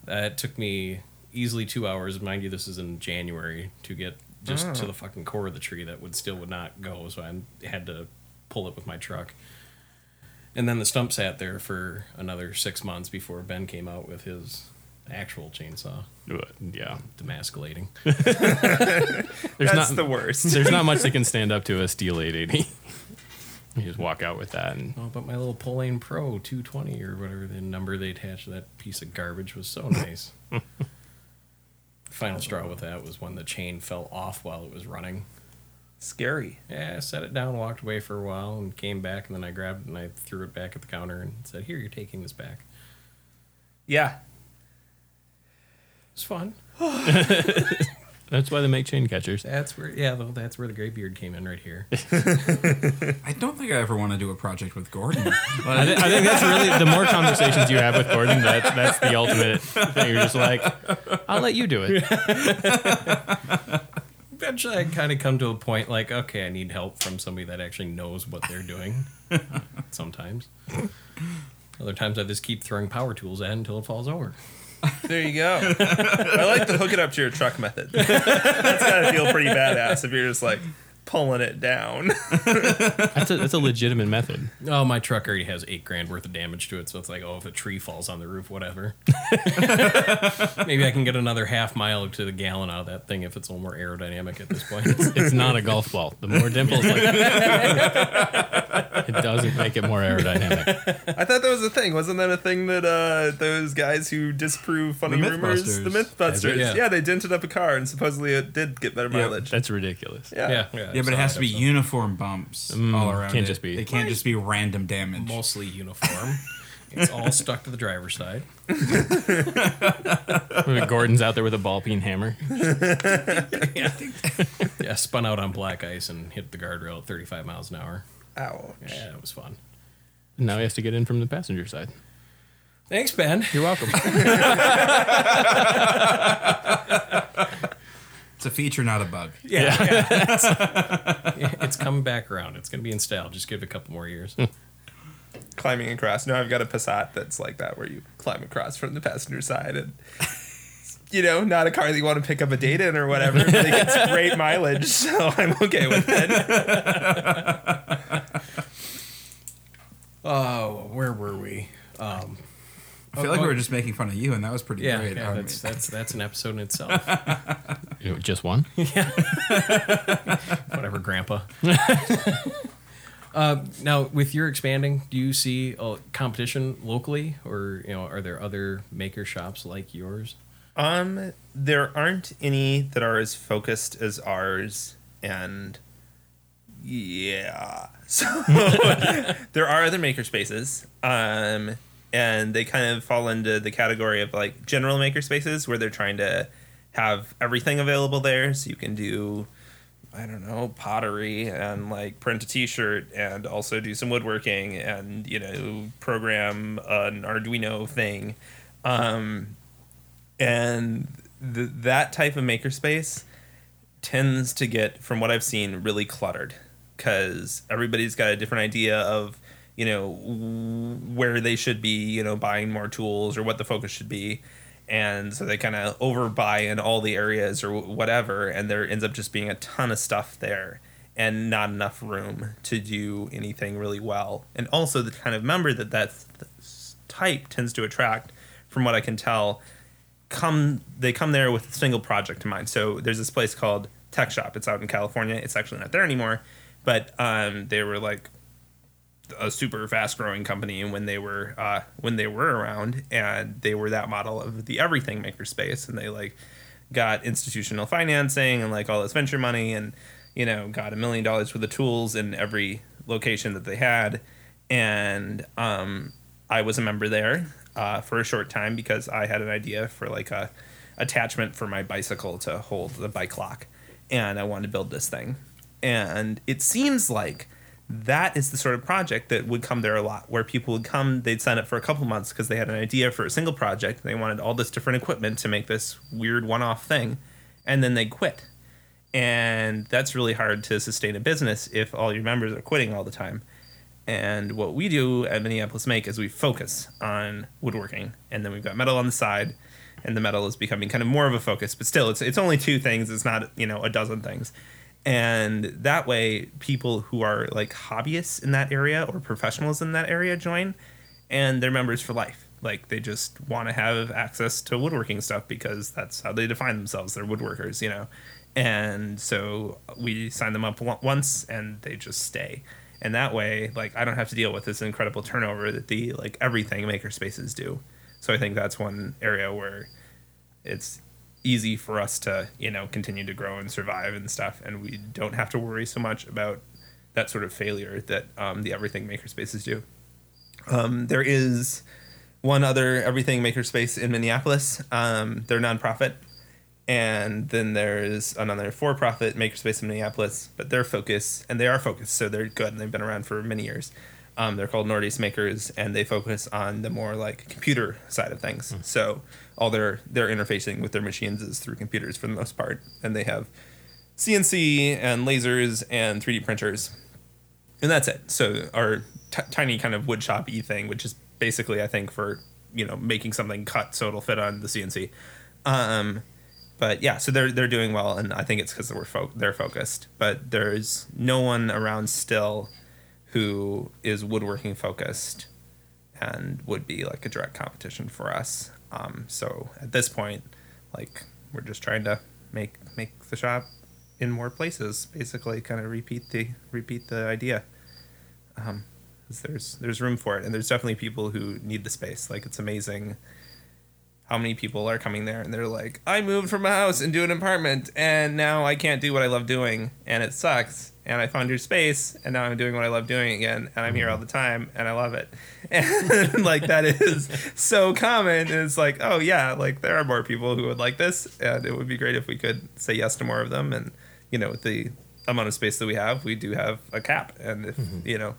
That took me easily two hours. Mind you, this is in January to get just to mm. the fucking core of the tree that would still would not go. So I had to pull it with my truck. And then the stump sat there for another six months before Ben came out with his actual chainsaw, Uh, Yeah. demasculating. [LAUGHS] There's That's not the worst. there's not much that can stand up to a Stihl 880. [LAUGHS] you just walk out with that and Oh, but my little Poulan Pro 220 or whatever the number they attached to that piece of garbage was so nice. [LAUGHS] Final straw with that was when the chain fell off while it was running. Scary. Yeah, I set it down, walked away for a while, and came back, and then I grabbed it and I threw it back at the counter and said, "Here, you're taking this back." Yeah. It's fun. [LAUGHS] that's why they make chain catchers. That's where, yeah, though, that's where the gray beard came in right here. [LAUGHS] I don't think I ever want to do a project with Gordon. [LAUGHS] I, th- I think that's really the more conversations you have with Gordon, that's that's the ultimate thing. You're just like, I'll let you do it. eventually I kind of come to a point like, okay, I need help from somebody that actually knows what they're doing. Sometimes. Other times I just keep throwing power tools at it until it falls over. There you go. [LAUGHS] I like the hook it up to your truck method. [LAUGHS] That's gotta feel pretty badass if you're just like pulling it down. [LAUGHS] That's a that's a legitimate method. Oh, my truck already has eight grand worth of damage to it, so it's like, oh, if a tree falls on the roof, whatever. Maybe I can get another half mile to the gallon out of that thing if it's a little more aerodynamic at this point. It's not a golf ball. The more dimples, like, it doesn't make it more aerodynamic. I thought that was a thing. Wasn't that a thing that uh, those guys who disprove funny The rumors, the Mythbusters. Mythbusters, Yeah. yeah. they dented up a car and supposedly it did get better Yeah, mileage. That's ridiculous. yeah. yeah, yeah. Yeah, but it has to be that uniform bumps Mm, all around. can't it. just be- They can't just be random damage. mostly uniform. it's all [LAUGHS] stuck to the driver's side. [LAUGHS] Gordon's out there with a ball peen hammer. [LAUGHS] Yeah, spun out on black ice and hit the guardrail at 35 miles an hour. Ouch. Yeah, it was fun. Now he has to get in from the passenger side. Thanks, Ben. You're welcome. [LAUGHS] It's a feature, not a bug. Yeah, yeah. [LAUGHS] It's, it's coming back around. It's going to be in style. Just give it a couple more years. Hmm. Climbing across. No, I've got a Passat that's like that where you climb across from the passenger side and. You know, not a car that you want to pick up a date in or whatever. But it gets great mileage, so [LAUGHS] I'm okay with it. [LAUGHS] Oh, where were we? Um, I feel like we were just making fun of you, and that was pretty yeah, great. yeah that's, that's that's an episode in itself. [LAUGHS] You know, Just one. Yeah. Whatever, Grandpa. uh, now, with your expanding, do you see uh, competition locally, or you know, are there other maker shops like yours? Um, there aren't any that are as focused as ours, and yeah, [LAUGHS] so [LAUGHS] there are other maker spaces. Um, and they kind of fall into the category of like general maker spaces where they're trying to have everything available there, so you can do. I don't know, pottery and like print a t-shirt and also do some woodworking and, you know, program an Arduino thing. Um, and th- that type of makerspace tends to get from what i've seen really cluttered. Because everybody's got a different idea of you know where they should be you know buying more tools or what the focus should be. And so they kind of overbuy in all the areas or whatever and there ends up just being a ton of stuff there and not enough room to do anything really well. And also the kind of member that that type tends to attract from what i can tell come they come there with a single project in mind. So there's this place called TechShop. It's out in California. It's actually not there anymore, but um, they were like a super fast growing company and when they were uh, when they were around, and they were that model of the everything maker space, and they like got institutional financing and like all this venture money, and you know got a million dollars worth of tools in every location that they had, and um, I was a member there uh, for a short time because I had an idea for like a attachment for my bicycle to hold the bike lock, and I wanted to build this thing. And it seems like that is the sort of project that would come there a lot, where people would come, they'd sign up for a couple months because they had an idea for a single project, they wanted all this different equipment to make this weird one-off thing, and then they quit. And that's really hard to sustain a business if all your members are quitting all the time. And what we do at Minneapolis Make is we focus on woodworking, and then we've got metal on the side, and the metal is becoming kind of more of a focus. But still, it's it's only two things. It's not you know a dozen things, and that way people who are like hobbyists in that area or professionals in that area join, and they're members for life. Like they just want to have access to woodworking stuff because that's how they define themselves. They're woodworkers, you know, and so we sign them up once, and they just stay and that way like i don't have to deal with this incredible turnover that the like everything maker spaces do. So i think that's one area where it's easy for us to you know continue to grow and survive and stuff and we don't have to worry so much about that sort of failure that um, the everything maker spaces do. Um, there is one other everything makerspace in minneapolis. Um, they're nonprofit and then there's another for-profit makerspace in Minneapolis, but their focus and they are focused, so they're good and they've been around for many years. Um, they're called Northeast Makers, and they focus on the more like computer side of things. So all their their interfacing with their machines is through computers for the most part, and they have CNC and lasers and 3D printers, and that's it. So our t- tiny kind of wood shop e thing, which is basically I think for you know making something cut so it'll fit on the CNC. Um, but yeah, so they're they're doing well, and I think it's because we're fo- they're focused. But there's no one around still who is woodworking focused and would be like a direct competition for us. Um, so at this point, like we're just trying to make make the shop in more places, basically, kind of repeat the repeat the idea. Um, there's there's room for it, and there's definitely people who need the space. Like it's amazing how many people are coming there and they're like, I moved from a house into an apartment and now I can't do what I love doing and it sucks. And I found your space and now I'm doing what I love doing again and I'm here all the time and I love it. [LAUGHS] And like that is so common. And it's like, oh yeah, like there are more people who would like this and it would be great if we could say yes to more of them. And you know, with the amount of space that we have, we do have a cap. And if mm-hmm. you know,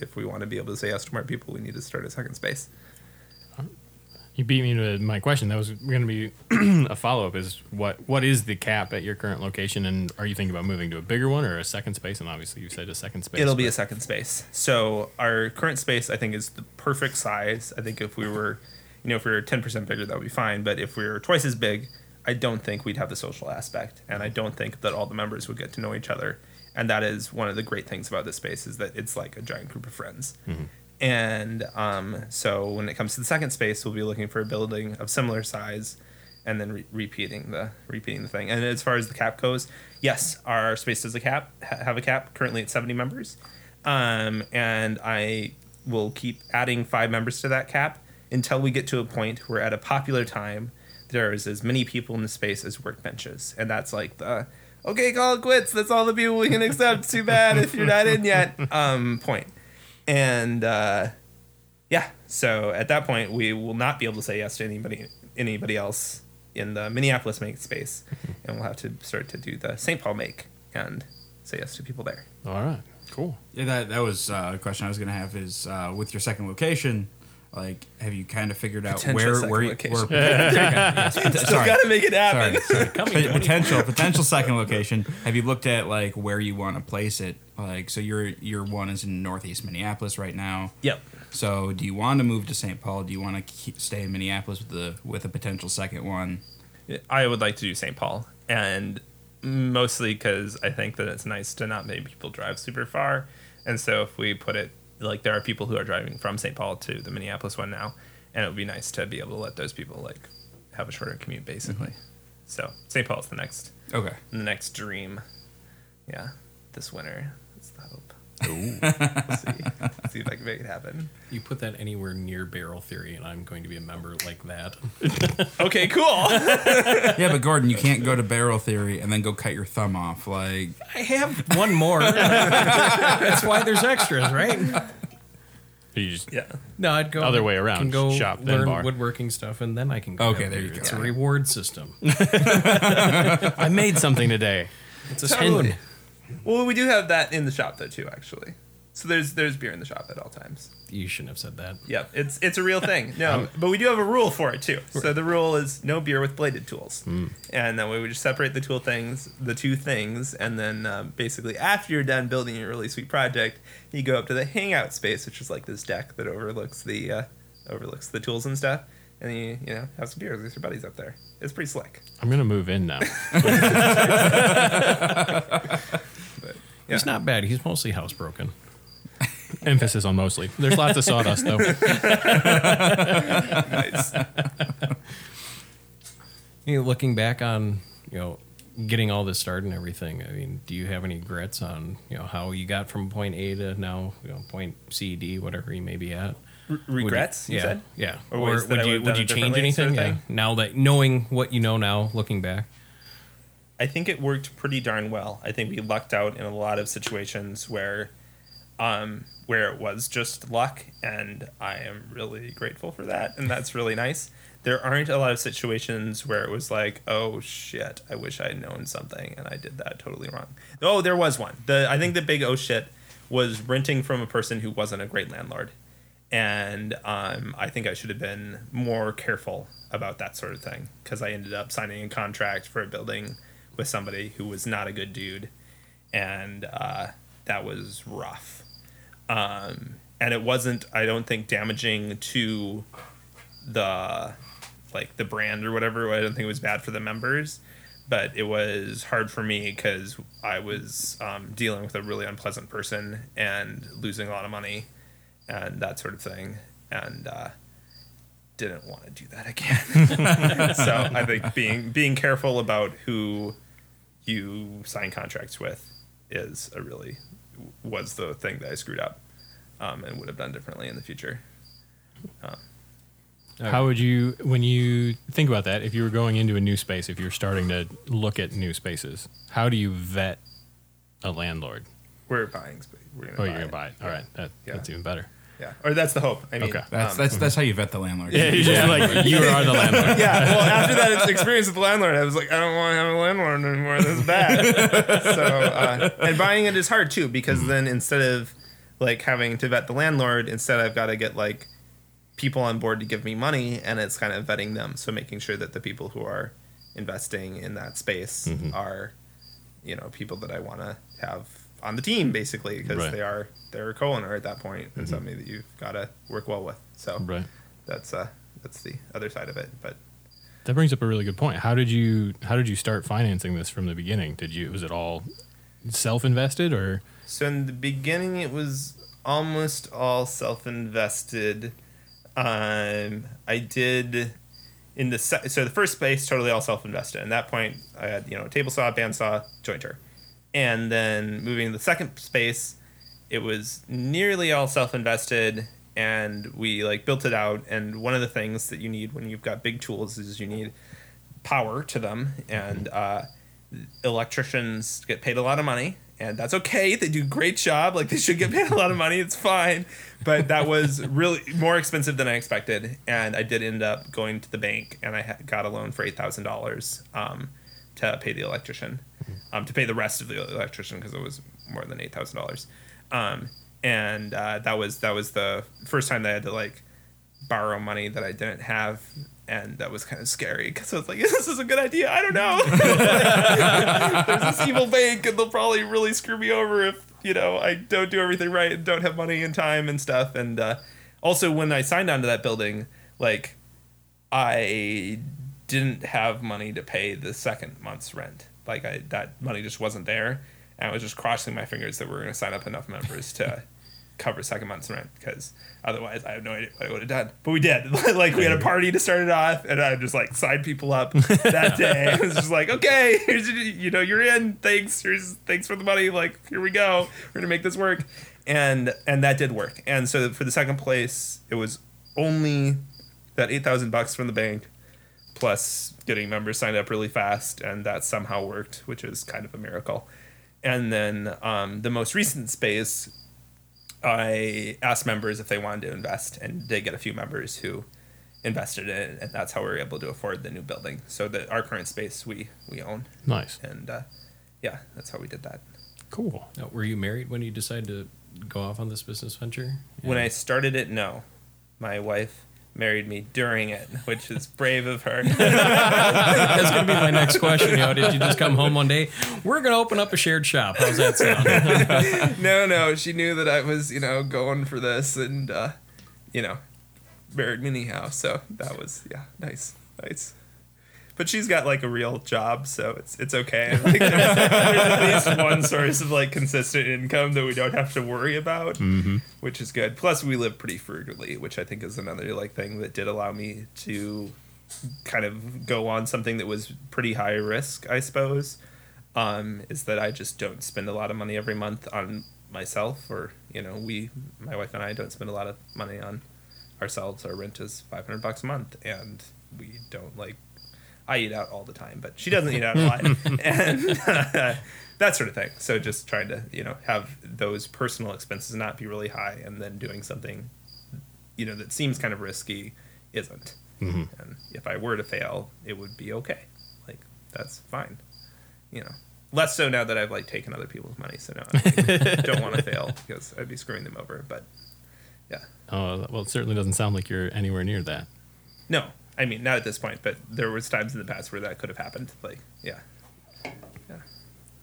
if we want to be able to say yes to more people, we need to start a second space. You beat me to my question. That was going to be [CLEARS THROAT] a follow up. Is what what is the cap at your current location, and are you thinking about moving to a bigger one or a second space? And obviously, you said a second space. It'll be a second space. So our current space, I think, is the perfect size. I think if we were, you know, if we were ten percent bigger, that would be fine. But if we were twice as big, I don't think we'd have the social aspect, and I don't think that all the members would get to know each other. And that is one of the great things about this space is that it's like a giant group of friends. Mm-hmm. And um, so when it comes to the second space, we'll be looking for a building of similar size, and then re- repeating the repeating the thing. And as far as the cap goes, yes, our space does a cap ha- have a cap currently at seventy members, um, and I will keep adding five members to that cap until we get to a point where at a popular time there's as many people in the space as workbenches, and that's like the okay, call it quits. That's all the people we can accept. Too bad if you're not in yet. [LAUGHS] Um, point and uh, yeah, so at that point, we will not be able to say yes to anybody anybody else in the Minneapolis make space, [LAUGHS] and we'll have to start to do the St. Paul make and say yes to people there. All right. Cool. Yeah, that that was uh, a question I was gonna have is uh, with your second location, like have you kind of figured out Potential where where, you- where yes, [LAUGHS] Still got to make it happen. sorry, sorry. [LAUGHS] Potential [LAUGHS] potential second location. Have you looked at like where you want to place it? Like so your your one is in Northeast Minneapolis right now. Yep. So do you want to move to St. Paul? Do you want to stay in Minneapolis with the with a potential second one? I would like to do St. Paul, and mostly because I think that it's nice to not make people drive super far. And so if we put it like there are people who are driving from St. Paul to the Minneapolis one now, and it would be nice to be able to let those people like have a shorter commute, basically. Mm-hmm. So St. Paul's the next Okay. the next dream. Yeah, this winter. That's the hope. We'll see. see if I can make it happen. You put that anywhere near barrel theory, and I'm going to be a member like that. [LAUGHS] Okay, cool. [LAUGHS] Yeah, but Gordon, you can't go to Barrel Theory and then go cut your thumb off. Like I have one more. [LAUGHS] That's why there's extras, right? You just yeah. No, I'd go Other way around, Can go shop, then learn bar. woodworking stuff, and then I can. Go Okay, have there beer. you go. It's a reward system. I made something today. It's a Totally. spoon. Well, we do have that in the shop though too, actually. So there's there's beer in the shop at all times. You shouldn't have said that. Yep, it's it's a real thing. [LAUGHS] No, but we do have a rule for it too. So the rule is no beer with bladed tools, and that way we just separate the tool things, the two things, and then um, basically after you're done building your really sweet project, you go up to the hangout space, which is like this deck that overlooks the uh, overlooks the tools and stuff, and you you know have some beers with your buddies up there. It's pretty slick. I'm gonna move in now. [LAUGHS] [LAUGHS] But He's not bad. He's mostly housebroken. [LAUGHS] Emphasis on mostly. There's lots of sawdust though. [LAUGHS] nice. [LAUGHS] You know, looking back on you know getting all this started and everything. I mean, do you have any regrets on you know how you got from point A to now you know point C D whatever you may be at? Would you- regrets. You yeah, said. yeah. Or Or, would you would've would done you change differently sort anything? of yeah. Now that knowing what you know now, looking back. I think it worked pretty darn well. I think we lucked out in a lot of situations where, um, where it was just luck, and I am really grateful for that, and that's really nice. There aren't a lot of situations where it was like, oh shit, I wish I had known something, and I did that totally wrong. Oh, there was one. The I think the big oh shit was renting from a person who wasn't a great landlord, and um, I think I should have been more careful about that sort of thing because I ended up signing a contract for a building with somebody who was not a good dude, and uh, that was rough. Um, and it wasn't, I don't think, damaging to the like the brand or whatever. I don't think it was bad for the members, but it was hard for me because I was um, dealing with a really unpleasant person and losing a lot of money and that sort of thing, and uh, didn't want to do that again. [LAUGHS] so I think being being careful about who you sign contracts with is a really was the thing that I screwed up um, and would have done differently in the future. How would you, when you think about that, if you were going into a new space, if you're starting to look at new spaces, how do you vet a landlord? We're buying space. We're gonna Oh, buy you're gonna it. buy it. All right, that, Yeah. that's even better. Yeah, or that's the hope. I mean, Okay. That's um, that's that's how you vet the landlord. Yeah, you're just like you are the landlord. [LAUGHS] yeah. Well, after that experience with the landlord, I was like, I don't want to have a landlord anymore. This is bad. [LAUGHS] so, uh, and buying it is hard too because then instead of like having to vet the landlord, instead I've got to get like people on board to give me money, and it's kind of vetting them. So making sure that the people who are investing in that space are, you know, people that I want to have on the team basically because Right. they are they're a co-owner at that point and somebody that you've got to work well with. So Right. that's uh that's the other side of it, but. That brings up a really good point. How did you how did you start financing this from the beginning? Did you was it all self invested or So in the beginning, it was almost all self-invested. Um, I did in the se- so the first space totally all self-invested. At that point, I had you know table saw, bandsaw, jointer, and then moving to the second space, it was nearly all self-invested, and we like built it out. And one of the things that you need when you've got big tools is you need power to them, and uh, electricians get paid a lot of money and that's okay. They do a great job. Like they should get paid a lot of money. It's fine. But that was really more expensive than i expected. And i did end up going to the bank and i got a loan for $8000 um, to pay the electrician um, to pay the rest of the electrician because it was more than $8000 um, and uh, that was that was the first time that i had to like borrow money that i didn't have and that was kind of scary because I was like, [LAUGHS] "This is a good idea." I don't know. [LAUGHS] There's this evil bank, and they'll probably really screw me over if you know I don't do everything right and don't have money and time and stuff. And uh, also, when I signed onto that building, like I didn't have money to pay the second month's rent. Like I, that money just wasn't there, and I was just crossing my fingers that we are going to sign up enough members to [LAUGHS] cover second month's rent because otherwise I have no idea what I would have done. But we did. [LAUGHS] like we had a party to start it off, and I just like signed people up [LAUGHS] that day. it was just like, okay, here's your- you know you're in. Thanks. Here's thanks for the money. Like here we go. We're gonna make this work, and and that did work. And so for the second place, it was only that eight thousand bucks from the bank plus getting members signed up really fast, and that somehow worked, which is kind of a miracle. And then um, the most recent space, I asked members if they wanted to invest, and did get a few members who invested in it, and that's how we were able to afford the new building. So that our current space we we own, nice? and uh, yeah, that's how we did that. Cool. Now, were you married when you decided to go off on this business venture? When I started it, no, my wife married me during it, which is brave of her. [LAUGHS] That's gonna be my next question. You know, did you just come home one day? We're gonna open up a shared shop. How's that sound? [LAUGHS] no, no, she knew that I was, you know, going for this and, uh, you know, married me anyhow. So that was, yeah, nice, nice. But she's got like a real job, so it's it's okay. [LAUGHS] Like, there's, there's at least one source of like consistent income that we don't have to worry about, which is good. Plus, we live pretty frugally, which I think is another like thing that did allow me to kind of go on something that was pretty high risk, I suppose um, is that I just don't spend a lot of money every month on myself, or you know, we, my wife and I, don't spend a lot of money on ourselves. Our rent is five hundred bucks a month, and we don't like. I eat out all the time, but she doesn't eat out a lot, [LAUGHS] and uh, that sort of thing. So just trying to you know have those personal expenses not be really high, and then doing something, you know, that seems kind of risky, isn't. Mm-hmm. And if I were to fail, it would be okay. Like that's fine you know less so now that i've like taken other people's money so now i [LAUGHS] don't want to fail because i'd be screwing them over but yeah Oh well, it certainly doesn't sound like you're anywhere near that. no i mean not at this point but there was times in the past where that could have happened like yeah yeah.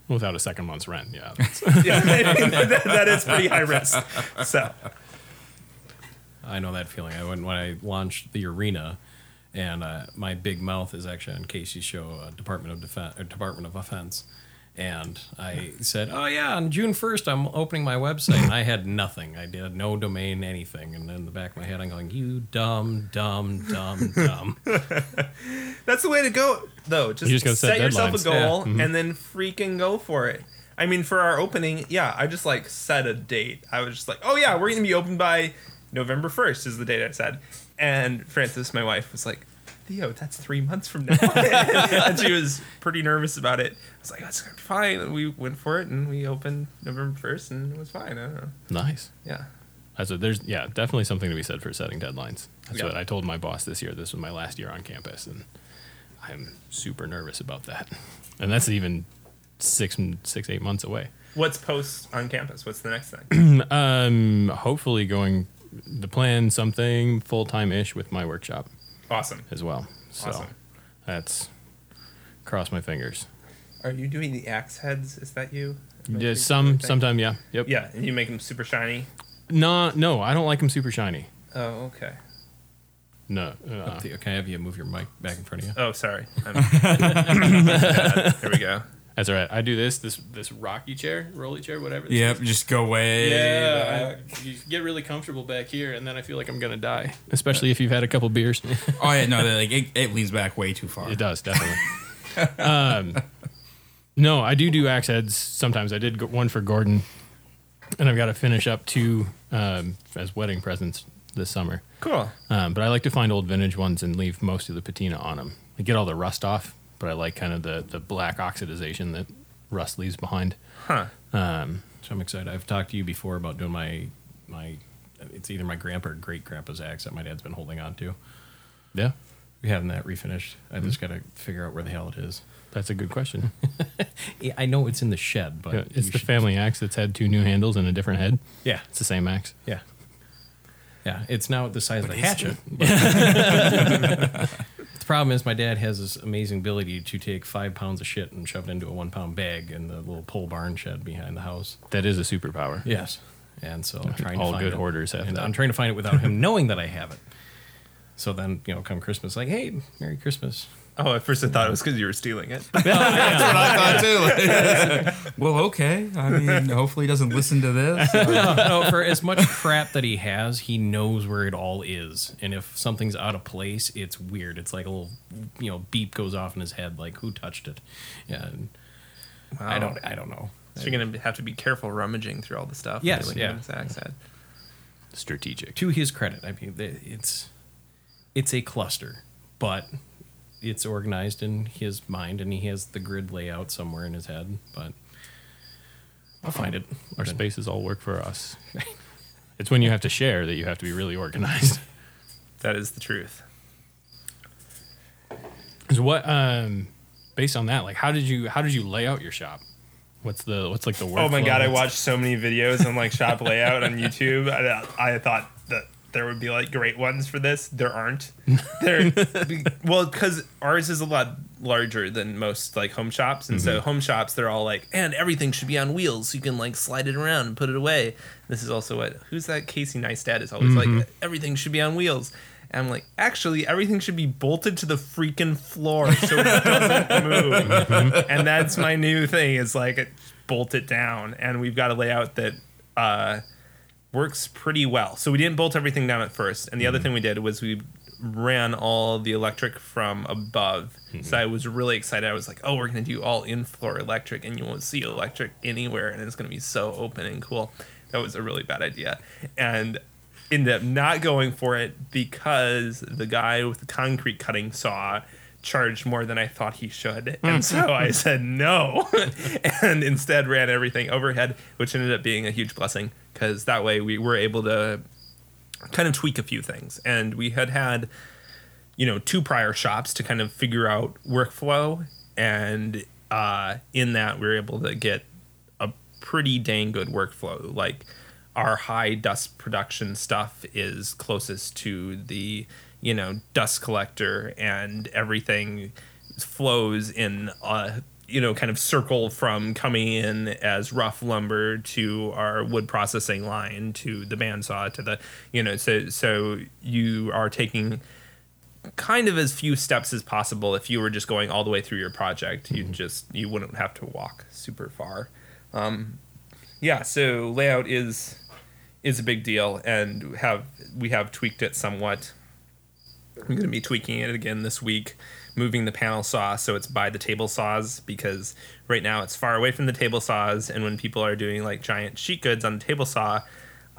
Without a second month's rent, yeah. [LAUGHS] that's- yeah, [LAUGHS] that, that is pretty high risk. So I know that feeling. I went when I launched the arena, and uh, my big mouth is actually on Casey's show, uh, Department of Defense, Department of Offense. And I said, "Oh yeah, on June first, I'm opening my website." And I had nothing. I did no domain, anything. And in the back of my head, I'm going, "You dumb, dumb, dumb, dumb." [LAUGHS] that's the way to go, though. Just, You just gotta set set yourself a goal Yeah. Mm-hmm. and then freaking go for it. I mean, for our opening, yeah, I just like set a date. I was just like, "Oh yeah, we're gonna be open by November first," is the date I said. And Frances, my wife, was like, "Theo, that's three months from now," [LAUGHS] and she was pretty nervous about it. I was like, "That's gonna be fine." And we went for it, and we opened November first, and it was fine. I don't know. nice. Yeah. What there's yeah, definitely something to be said for setting deadlines. That's Yeah. what I told my boss this year. This was my last year on campus, and I'm super nervous about that. [LAUGHS] And that's even six, six, eight months away. What's post on campus? What's the next thing? [CLEARS THROAT] Um, hopefully going the plan something full time ish with my workshop awesome. as well. So Awesome. that's cross my fingers. Are you doing the axe heads? Is that you? Yeah, some of the thing? sometime yeah. Yep. Yeah, and you make them super shiny. No, no, I don't like them super shiny. Oh, okay. No. uh, Theo, Can I have you move your mic back in front of you? Oh, sorry. I'm- [LAUGHS] [LAUGHS] Here we go. That's all right. I do this this this rocky chair, rolly chair, whatever. this Yep, just go way. Yeah, back. I, you get really comfortable back here, and then I feel like I'm gonna die. Especially if you've had a couple beers. [LAUGHS] Oh yeah, no, like it, it leans back way too far. It does definitely. um, no, I do do axe heads sometimes. I did one for Gordon, and I've got to finish up two um, as wedding presents this summer. Cool. Um, but I like to find old vintage ones and leave most of the patina on them. I get all the rust off, but I like kind of the the black oxidization that rust leaves behind. Huh. Um, So I'm excited. I've talked to you before about doing my my. It's either my grandpa or great grandpa's axe that my dad's been holding on to. yeah, We having that refinished. I just got to figure out where the hell it is. that's a good question. [LAUGHS] Yeah, I know it's in the shed, but Yeah, it's the family axe that's had two new handles and a different head. Yeah, It's the same axe. yeah, yeah. It's now the size of a hatchet. [LAUGHS] [LAUGHS] the problem is my dad has this amazing ability to take five pounds of shit and shove it into a one pound bag in the little pole barn shed behind the house. That is a superpower. Yes, and so I'm trying All to find good it. hoarders have and that. I'm trying to find it without him [LAUGHS] knowing that I have it. So then, you know, come Christmas, like, hey, Merry Christmas. Oh, at first I thought it was because you were stealing it. [LAUGHS] That's what I thought too. [LAUGHS] well, okay. I mean, hopefully he doesn't listen to this. [LAUGHS] no, no, for as much crap that he has, he knows where it all is. And if something's out of place, it's weird. It's like a little, you know, beep goes off in his head, like who touched it? Yeah, and I don't, I don't know. So you're gonna have to be careful rummaging through all the stuff. Yes, when yeah. you have this axe head. Strategic. To his credit, I mean, it's, it's a cluster, but it's organized in his mind, and he has the grid layout somewhere in his head. But I'll find it. Our spaces all work for us. [LAUGHS] it's when you have to share that you have to be really organized. [LAUGHS] That is the truth. So what um based on that, like how did you how did you lay out your shop? What's the what's like the work? Oh my god, I watched so many videos on like shop layout on YouTube. I, I thought that there would be like great ones for this. There aren't. [LAUGHS] There, be- well, because ours is a lot larger than most like home shops, and so mm-hmm. home shops they're all like, and everything should be on wheels, so you can like slide it around and put it away. This is also what who's that Casey Neistat is always like, mm-hmm. everything should be on wheels. And I'm like, actually, everything should be bolted to the freaking floor so it doesn't [LAUGHS] move. Mm-hmm. And that's my new thing is like bolt it down. And we've got a layout that uh, works pretty well. So we didn't bolt everything down at first. And the other mm-hmm. thing we did was we ran all the electric from above. So mm-hmm. I was really excited. I was like, oh, we're going to do all in floor electric and you won't see electric anywhere. And it's going to be so open and cool. That was a really bad idea. And ended up not going for it because the guy with the concrete cutting saw charged more than I thought he should. [LAUGHS] And so I said no [LAUGHS] and instead ran everything overhead, which ended up being a huge blessing because that way we were able to kind of tweak a few things. And we had had, you know, two prior shops to kind of figure out workflow. And uh, in that, we were able to get a pretty dang good workflow. Like, our high dust production stuff is closest to the you know dust collector and everything flows in a you know, kind of circle from coming in as rough lumber to our wood processing line to the bandsaw to the, you know, so so you are taking kind of as few steps as possible. If you were just going all the way through your project, you just you wouldn't have to walk super far. Um, yeah, so layout is is a big deal, and have we have tweaked it somewhat. I'm going to be tweaking it again this week, moving the panel saw so it's by the table saws because right now it's far away from the table saws, and when people are doing like giant sheet goods on the table saw,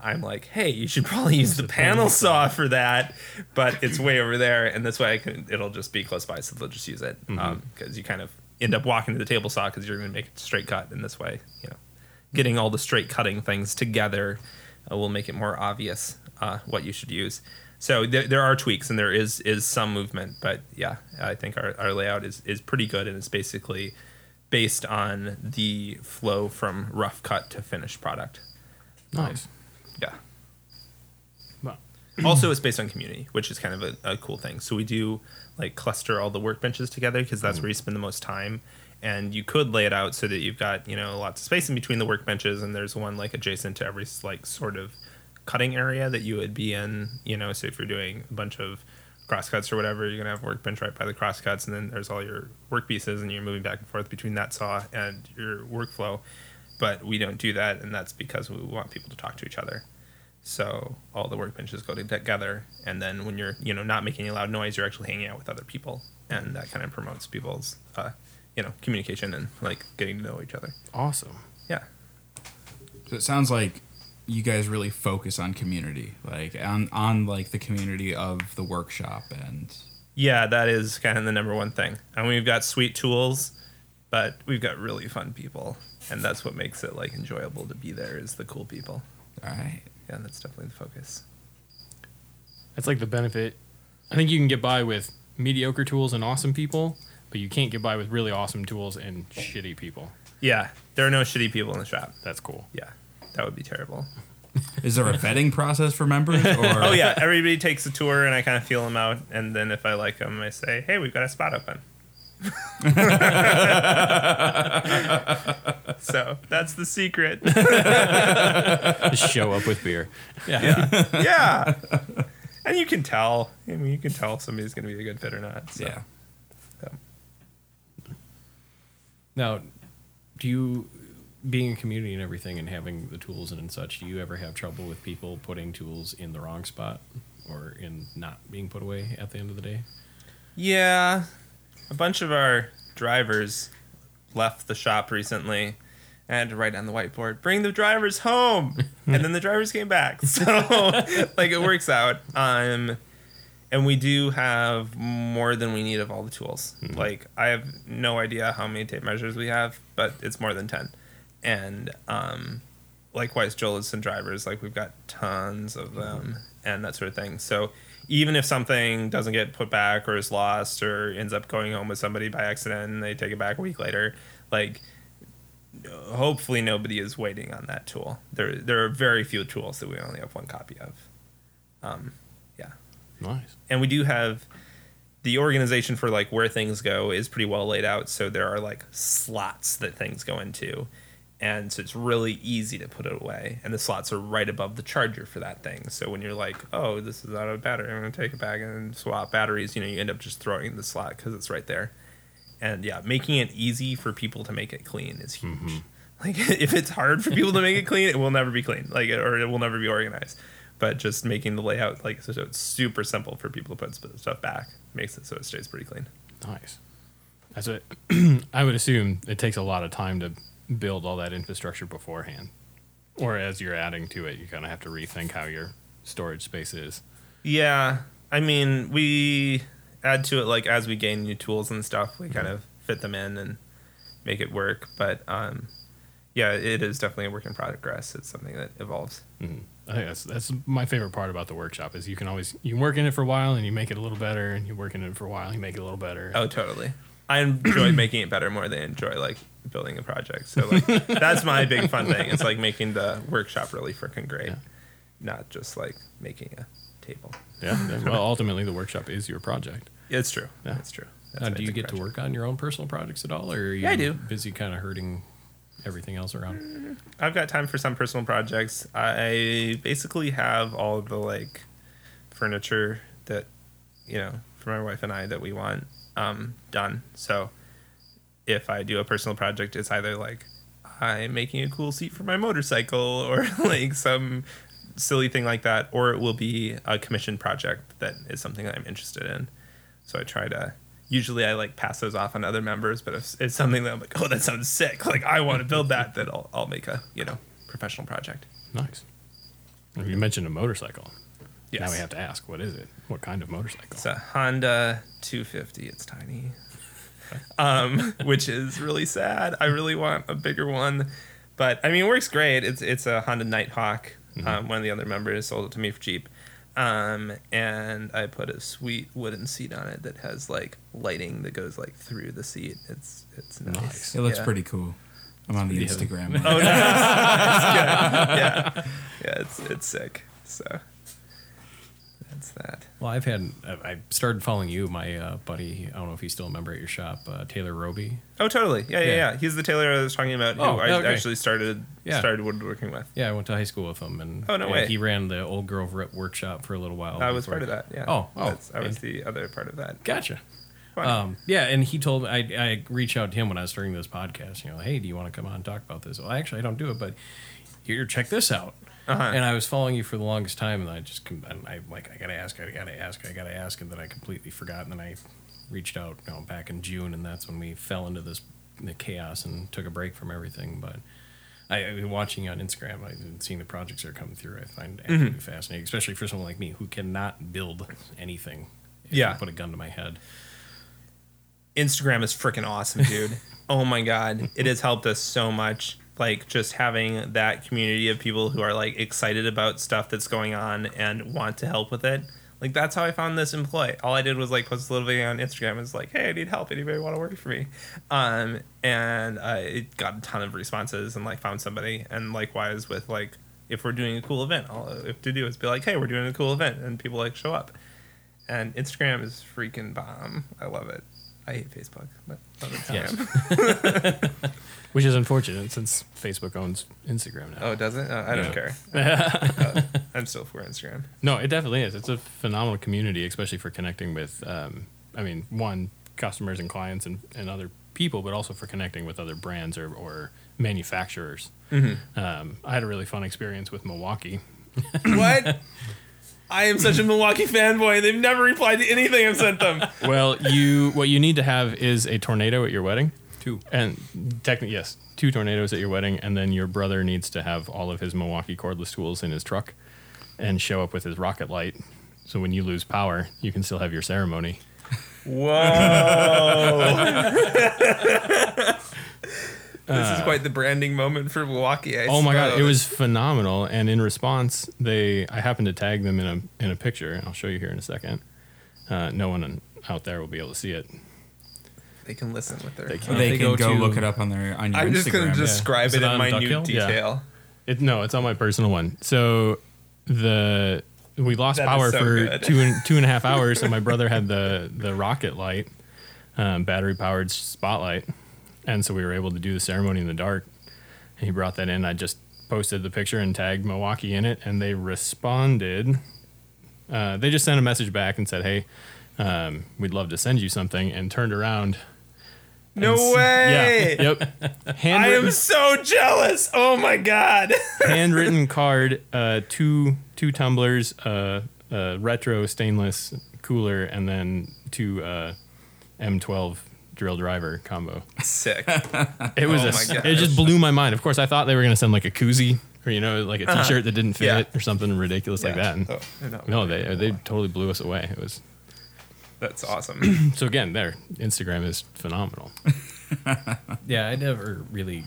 I'm like, hey, you should probably use the panel saw for that, but it's way over there, and this way I can it'll just be close by, so they'll just use it because you kind of end up walking to the table saw because you're going to make it straight cut, and this way, you know, getting all the straight cutting things together uh, will make it more obvious uh, what you should use. So there, there are tweaks and there is is some movement, but yeah, I think our, our layout is, is pretty good and it's basically based on the flow from rough cut to finished product. Nice. Yeah. Well, [CLEARS THROAT] also, it's based on community, which is kind of a, a cool thing. So we do like cluster all the workbenches together because that's mm. where you spend the most time. And you could lay it out so that you've got you know lots of space in between the workbenches, and there's one like adjacent to every like sort of cutting area that you would be in. You know, so if you're doing a bunch of crosscuts or whatever, you're gonna have workbench right by the crosscuts, and then there's all your work pieces, and you're moving back and forth between that saw and your workflow. But we don't do that, and that's because we want people to talk to each other. So all the workbenches go together, and then when you're you know not making a loud noise, you're actually hanging out with other people, and that kind of promotes people's uh, you know communication and like getting to know each other. awesome. Yeah, So it sounds like you guys really focus on community, like on on like the community of the workshop and yeah, that is kind of the number one thing. And we've got sweet tools, but we've got really fun people, and that's what makes it like enjoyable to be there. Is the cool people. all right. Yeah, that's definitely the focus. That's like the benefit. I think you can get by with mediocre tools and awesome people, but you can't get by with really awesome tools and shitty people. Yeah, there are no shitty people in the shop. That's cool. Yeah, that would be terrible. Is there a [LAUGHS] vetting process for members? [LAUGHS] Oh, or Oh yeah, everybody takes a tour and I kind of feel them out, and then if I like them, I say, "Hey, we've got a spot open." [LAUGHS] so that's the secret. Just show up with beer. Yeah, yeah. And you can tell. I mean, you can tell if somebody's going to be a good fit or not. So. yeah. Now, do you, being a community and everything, and having the tools and such, do you ever have trouble with people putting tools in the wrong spot or in not being put away at the end of the day? Yeah, a bunch of our drivers left the shop recently. I had to write on the whiteboard, "Bring the drivers home," [LAUGHS] and then the drivers came back. [LAUGHS] So, like, it works out. Um, and we do have more than we need of all the tools. Like, I have no idea how many tape measures we have, but it's more than ten. And um, likewise, Joel and drivers, like, we've got tons of them and that sort of thing. So, even if something doesn't get put back or is lost or ends up going home with somebody by accident and they take it back a week later, like hopefully nobody is waiting on that tool. There there are very few tools that we only have one copy of. Um, yeah, Nice. and we do have the organization for like where things go is pretty well laid out. So there are like slots that things go into. And so it's really easy to put it away. And the slots are right above the charger for that thing. So when you're like, oh, this is out of battery, I'm going to take it back and swap batteries, you know, you end up just throwing in the slot because it's right there. And yeah, making it easy for people to make it clean is huge. Mm-hmm. [LAUGHS] Like if it's hard for people to make it clean, it will never be clean. Like or it will never be organized. But just making the layout like so it's super simple for people to put stuff back makes it so it stays pretty clean. Nice. That's what [CLEARS THROAT] I would assume it takes a lot of time to build all that infrastructure beforehand. Or as you're adding to it, you kind of have to rethink how your storage space is. Yeah, I mean we add to it like as we gain new tools and stuff, we kind of fit them in and make it work. But um, yeah, it is definitely a work in progress. It's something that evolves. Mhm. I think that's that's my favorite part about the workshop is you can always you can work in it for a while and you make it a little better, and you work in it for a while, and you make it a little better. Oh, totally. I enjoy [CLEARS THROAT] making it better more than I enjoy like building a project. So like [LAUGHS] that's my big fun thing. It's like making the workshop really freaking great, Yeah. not just like making a table. Yeah. yeah. Well, ultimately, the workshop is your project. It's true. Yeah. It's true. Uh, my do you get to work on your own personal projects at all, or are you Yeah, I do. busy kind of hurting everything else around? I've got time for some personal projects. I basically have all of the like furniture that you know for my wife and I that we want um, done. So if I do a personal project, it's either like I'm making a cool seat for my motorcycle [LAUGHS] or like some silly thing like that, or it will be a commission project that is something that I'm interested in. So I try to. Usually, I like pass those off on other members, but if it's something that I'm like, oh, that sounds sick, like I want to build that, then I'll, I'll make a you know professional project. Nice. You mentioned a motorcycle. Yes. Now we have to ask, what is it? What kind of motorcycle? It's a Honda 250. It's tiny, [LAUGHS] um, which is really sad. I really want a bigger one, but I mean, it works great. It's it's a Honda Nighthawk. Um, one of the other members sold it to me for cheap, um, and I put a sweet wooden seat on it that has like lighting that goes like through the seat. It's it's nice. Nice. It looks Yeah. pretty cool. I'm on the Yeah. Instagram. Oh, nice. [LAUGHS] That's. Yeah, yeah, it's it's sick. So that's that. Well, I've had I I started following you, my uh, buddy. I don't know if he's still a member at your shop, uh, Taylor Roby. Oh, totally. Yeah, yeah, Yeah. yeah. He's the Taylor I was talking about who Oh, I okay. actually started Yeah. started woodworking with. Yeah, I went to high school with him, and Oh, no yeah, way. he ran the Old Grove Rip workshop for a little while. I was part of that. Yeah. Oh, oh, That's, I was okay. the other part of that. Gotcha. Um, yeah, and he told me I, I reached out to him when I was starting this podcast. You know, hey, do you want to come on and talk about this? Well, actually, I don't do it, but here, check this out. Uh-huh. And I was following you for the longest time, and I just and I like I gotta ask, I gotta ask, I gotta ask, and then I completely forgot. And then I reached out, you know, back in June, and that's when we fell into this the chaos and took a break from everything. But I, been watching you on Instagram. I've been seeing the projects that are coming through. I find Mm-hmm. fascinating, especially for someone like me who cannot build anything. Yeah. put a gun to my head. Instagram is freaking awesome, dude. [LAUGHS] oh my god, it has helped us so much. Like just having that community of people who are like excited about stuff that's going on and want to help with it. Like that's how I found this employee. All I did was like post a little video on Instagram. was like, "Hey, I need help. Anybody want to work for me?" Um, and I got a ton of responses and like found somebody. And likewise with like if we're doing a cool event, all I have to do is be like, "Hey, we're doing a cool event," and people like show up. And Instagram is freaking bomb. I love it. I hate Facebook, but Instagram. [LAUGHS] Which is unfortunate since Facebook owns Instagram now. Oh, it does it? Oh, I don't care. [LAUGHS] Uh, I'm still for Instagram. No, it definitely is. It's a phenomenal community, especially for connecting with, um, I mean, one, customers and clients and, and other people, but also for connecting with other brands or, or manufacturers. Um, I had a really fun experience with Milwaukee. what? [LAUGHS] I am such a [LAUGHS] Milwaukee fanboy. They've never replied to anything I've sent them. [LAUGHS] Well, you what you need to have is a tornado at your wedding. Two. And technically, yes, two tornadoes at your wedding, and then your brother needs to have all of his Milwaukee cordless tools in his truck and show up with his rocket light. So when you lose power, you can still have your ceremony. Whoa. [LAUGHS] this is quite the branding moment for Milwaukee. I oh my god, it was phenomenal! And in response, they I happened to tag them in a in a picture, and I'll show you here in a second. Uh, no one out there will be able to see it. They can listen with their. They can. they they can go go, to- look it up on their on your I'm Instagram. just gonna describe Is it, it in on minute Duck Hill? Yeah. detail. It no, it's on my personal one. So the we lost That is power so for good. two and two and a half hours. So my brother had the the rocket light, um, battery powered spotlight, and so we were able to do the ceremony in the dark. And he brought that in. I just posted the picture and tagged Milwaukee in it, and they responded. Uh, they just sent a message back and said, "Hey, um, we'd love to send you something," and turned around. No s- way. Yeah. Yep. [LAUGHS] I am so jealous. Oh my god. [LAUGHS] handwritten card, uh, two two tumblers, uh, uh, retro stainless cooler, and then two uh, M12 drill driver combo. Sick. [LAUGHS] It was Oh a, my it just blew my mind. Of course, I thought they were gonna send like a koozie or you know like a uh-huh. T-shirt that didn't fit Yeah. or something ridiculous like that. And Oh, no, no, they they totally blew us away. It was That's awesome. [CLEARS THROAT] so again, there Instagram is phenomenal. [LAUGHS] Yeah, I never really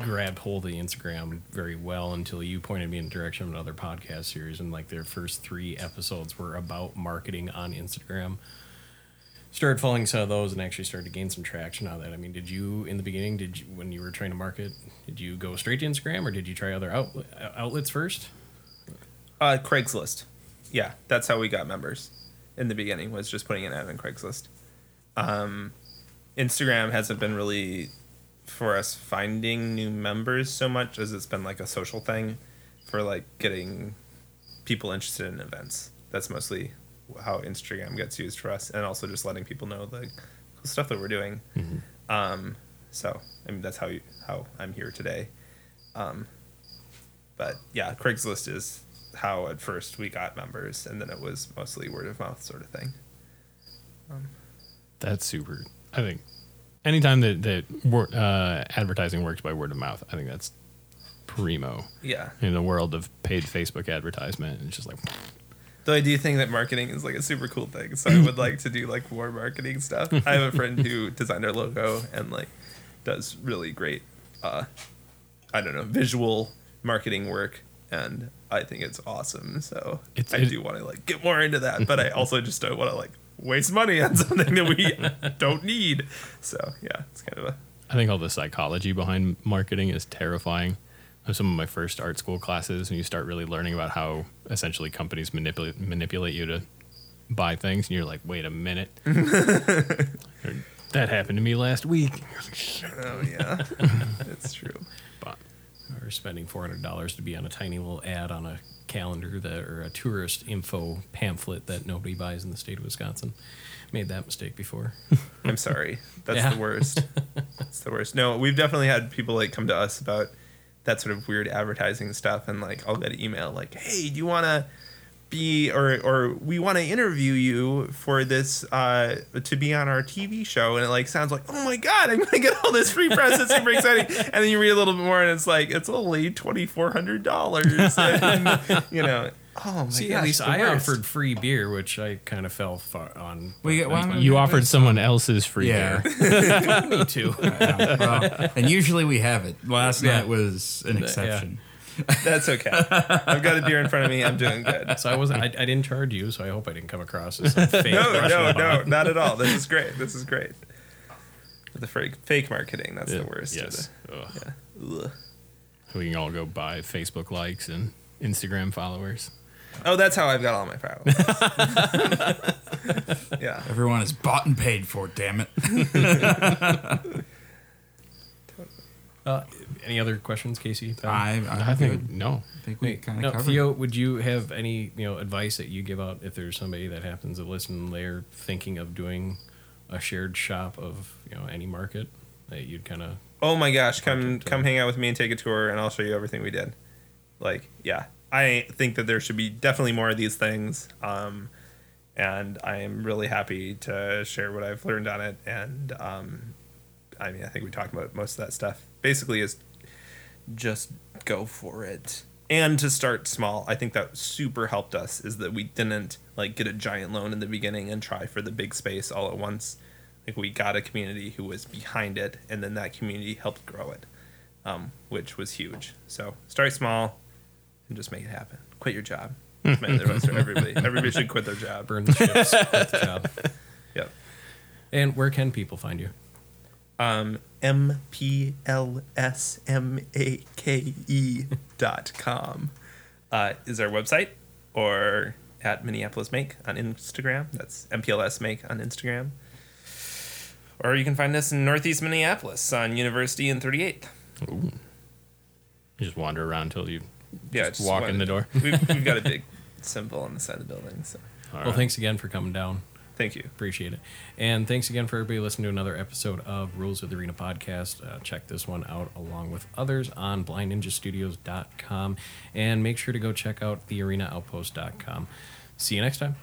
grabbed hold of the Instagram very well until you pointed me in the direction of another podcast series, and like their first three episodes were about marketing on Instagram. Started following some of those and actually started to gain some traction on that. I mean, did you in the beginning? Did you when you were trying to market? Did you go straight to Instagram or did you try other outlet, outlets first? Uh, Craigslist. Yeah, that's how we got members in the beginning. Was just putting an ad on Craigslist. um, Instagram hasn't been really for us finding new members so much as it's been like a social thing for like getting people interested in events. That's mostly how Instagram gets used for us, and also just letting people know the cool stuff that we're doing. Um, so I mean that's how you, how I'm here today. Um, but yeah, Craigslist is how at first we got members, and then it was mostly word of mouth sort of thing. That's super. I think anytime that that wor- uh, advertising works by word of mouth, I think that's primo Yeah. in the world of paid Facebook advertisement. It's just like Though I do think that marketing is like a super cool thing, so I would like to do like more marketing stuff. I have a [LAUGHS] friend who designed our logo and like does really great, uh, I don't know, visual marketing work, and I think it's awesome. So It's- I it- do want to like get more into that, but I [LAUGHS] also just don't want to like waste money on something that we [LAUGHS] don't need. So yeah, it's kind of a I think all the psychology behind marketing is terrifying. Some of my first art school classes, and you start really learning about how essentially companies manipulate manipulate you to buy things, and you're like, wait a minute, [LAUGHS] that happened to me last week. You're like, "Shit." oh yeah, [LAUGHS] it's true. But Or spending four hundred dollars to be on a tiny little ad on a calendar that or a tourist info pamphlet that nobody buys in the state of Wisconsin. Made that mistake before. I'm sorry. That's Yeah. the worst. That's the worst. No, we've definitely had people like come to us about that sort of weird advertising stuff, and like I'll get an email like, "Hey, do you want to be or or we want to interview you for this uh to be on our TV show?" And it like sounds like, "Oh my god, I'm gonna get all this free press. It's super exciting." And then you read a little bit more, and it's like it's only twenty four hundred dollars. [LAUGHS] You know. Oh my See, gosh, at least I worst. offered free beer, which I kind of fell far on. We get- well, you offered someone else's free Yeah. beer. [LAUGHS] me too. [LAUGHS] Yeah, well, and usually we have it. Last Yeah. night was an Yeah. exception. [LAUGHS] That's okay. I've got a beer in front of me. I'm doing good. So I wasn't. I, I didn't charge you, so I hope I didn't come across as some fake. no, no, bot. no, not at all. This is great. This is great. The fake fake marketing, that's the worst. Yes. Ugh. Yeah. Ugh. We can all go buy Facebook likes and Instagram followers. Oh, that's how I've got all my followers. [LAUGHS] yeah. Everyone is bought and paid for. Damn it! [LAUGHS] Uh, any other questions, Casey? Tom? I, I, I think think no. I think we Wait, kind no, of covered. Theo, would you have any you know advice that you give out if there's somebody that happens to listen, they're thinking of doing a shared shop of you know any market that you'd kind of Oh my gosh, come come hang out with me and take a tour and I'll show you everything we did. Like, yeah. I think that there should be definitely more of these things. Um and I am really happy to share what I've learned on it and um I mean, I think we talked about most of that stuff. Basically is just go for it. And to start small, I think that super helped us is that we didn't like get a giant loan in the beginning and try for the big space all at once. Like we got a community who was behind it, and then that community helped grow it, um, which was huge. So start small and just make it happen. Quit your job. That's my advice for everybody. [LAUGHS] Everybody should quit their job. burn the ships. [LAUGHS] quit the job. Yep. And where can people find you? um, M P L S M A K E dot com uh, is our website, or at Minneapolis Make on Instagram. That's MPLS Make on Instagram. Or you can find us in Northeast Minneapolis on University and 38th. You just wander around until you yeah, just, just walk in the door. [LAUGHS] we've, we've got a [LAUGHS] big symbol on the side of the building. So. Well, thanks again for coming down. Thank you. Appreciate it. And thanks again for everybody listening to another episode of Rules of the Arena podcast. Uh, check this one out along with others on blindninjastudios.com and make sure to go check out thearenaoutpost.com. See you next time.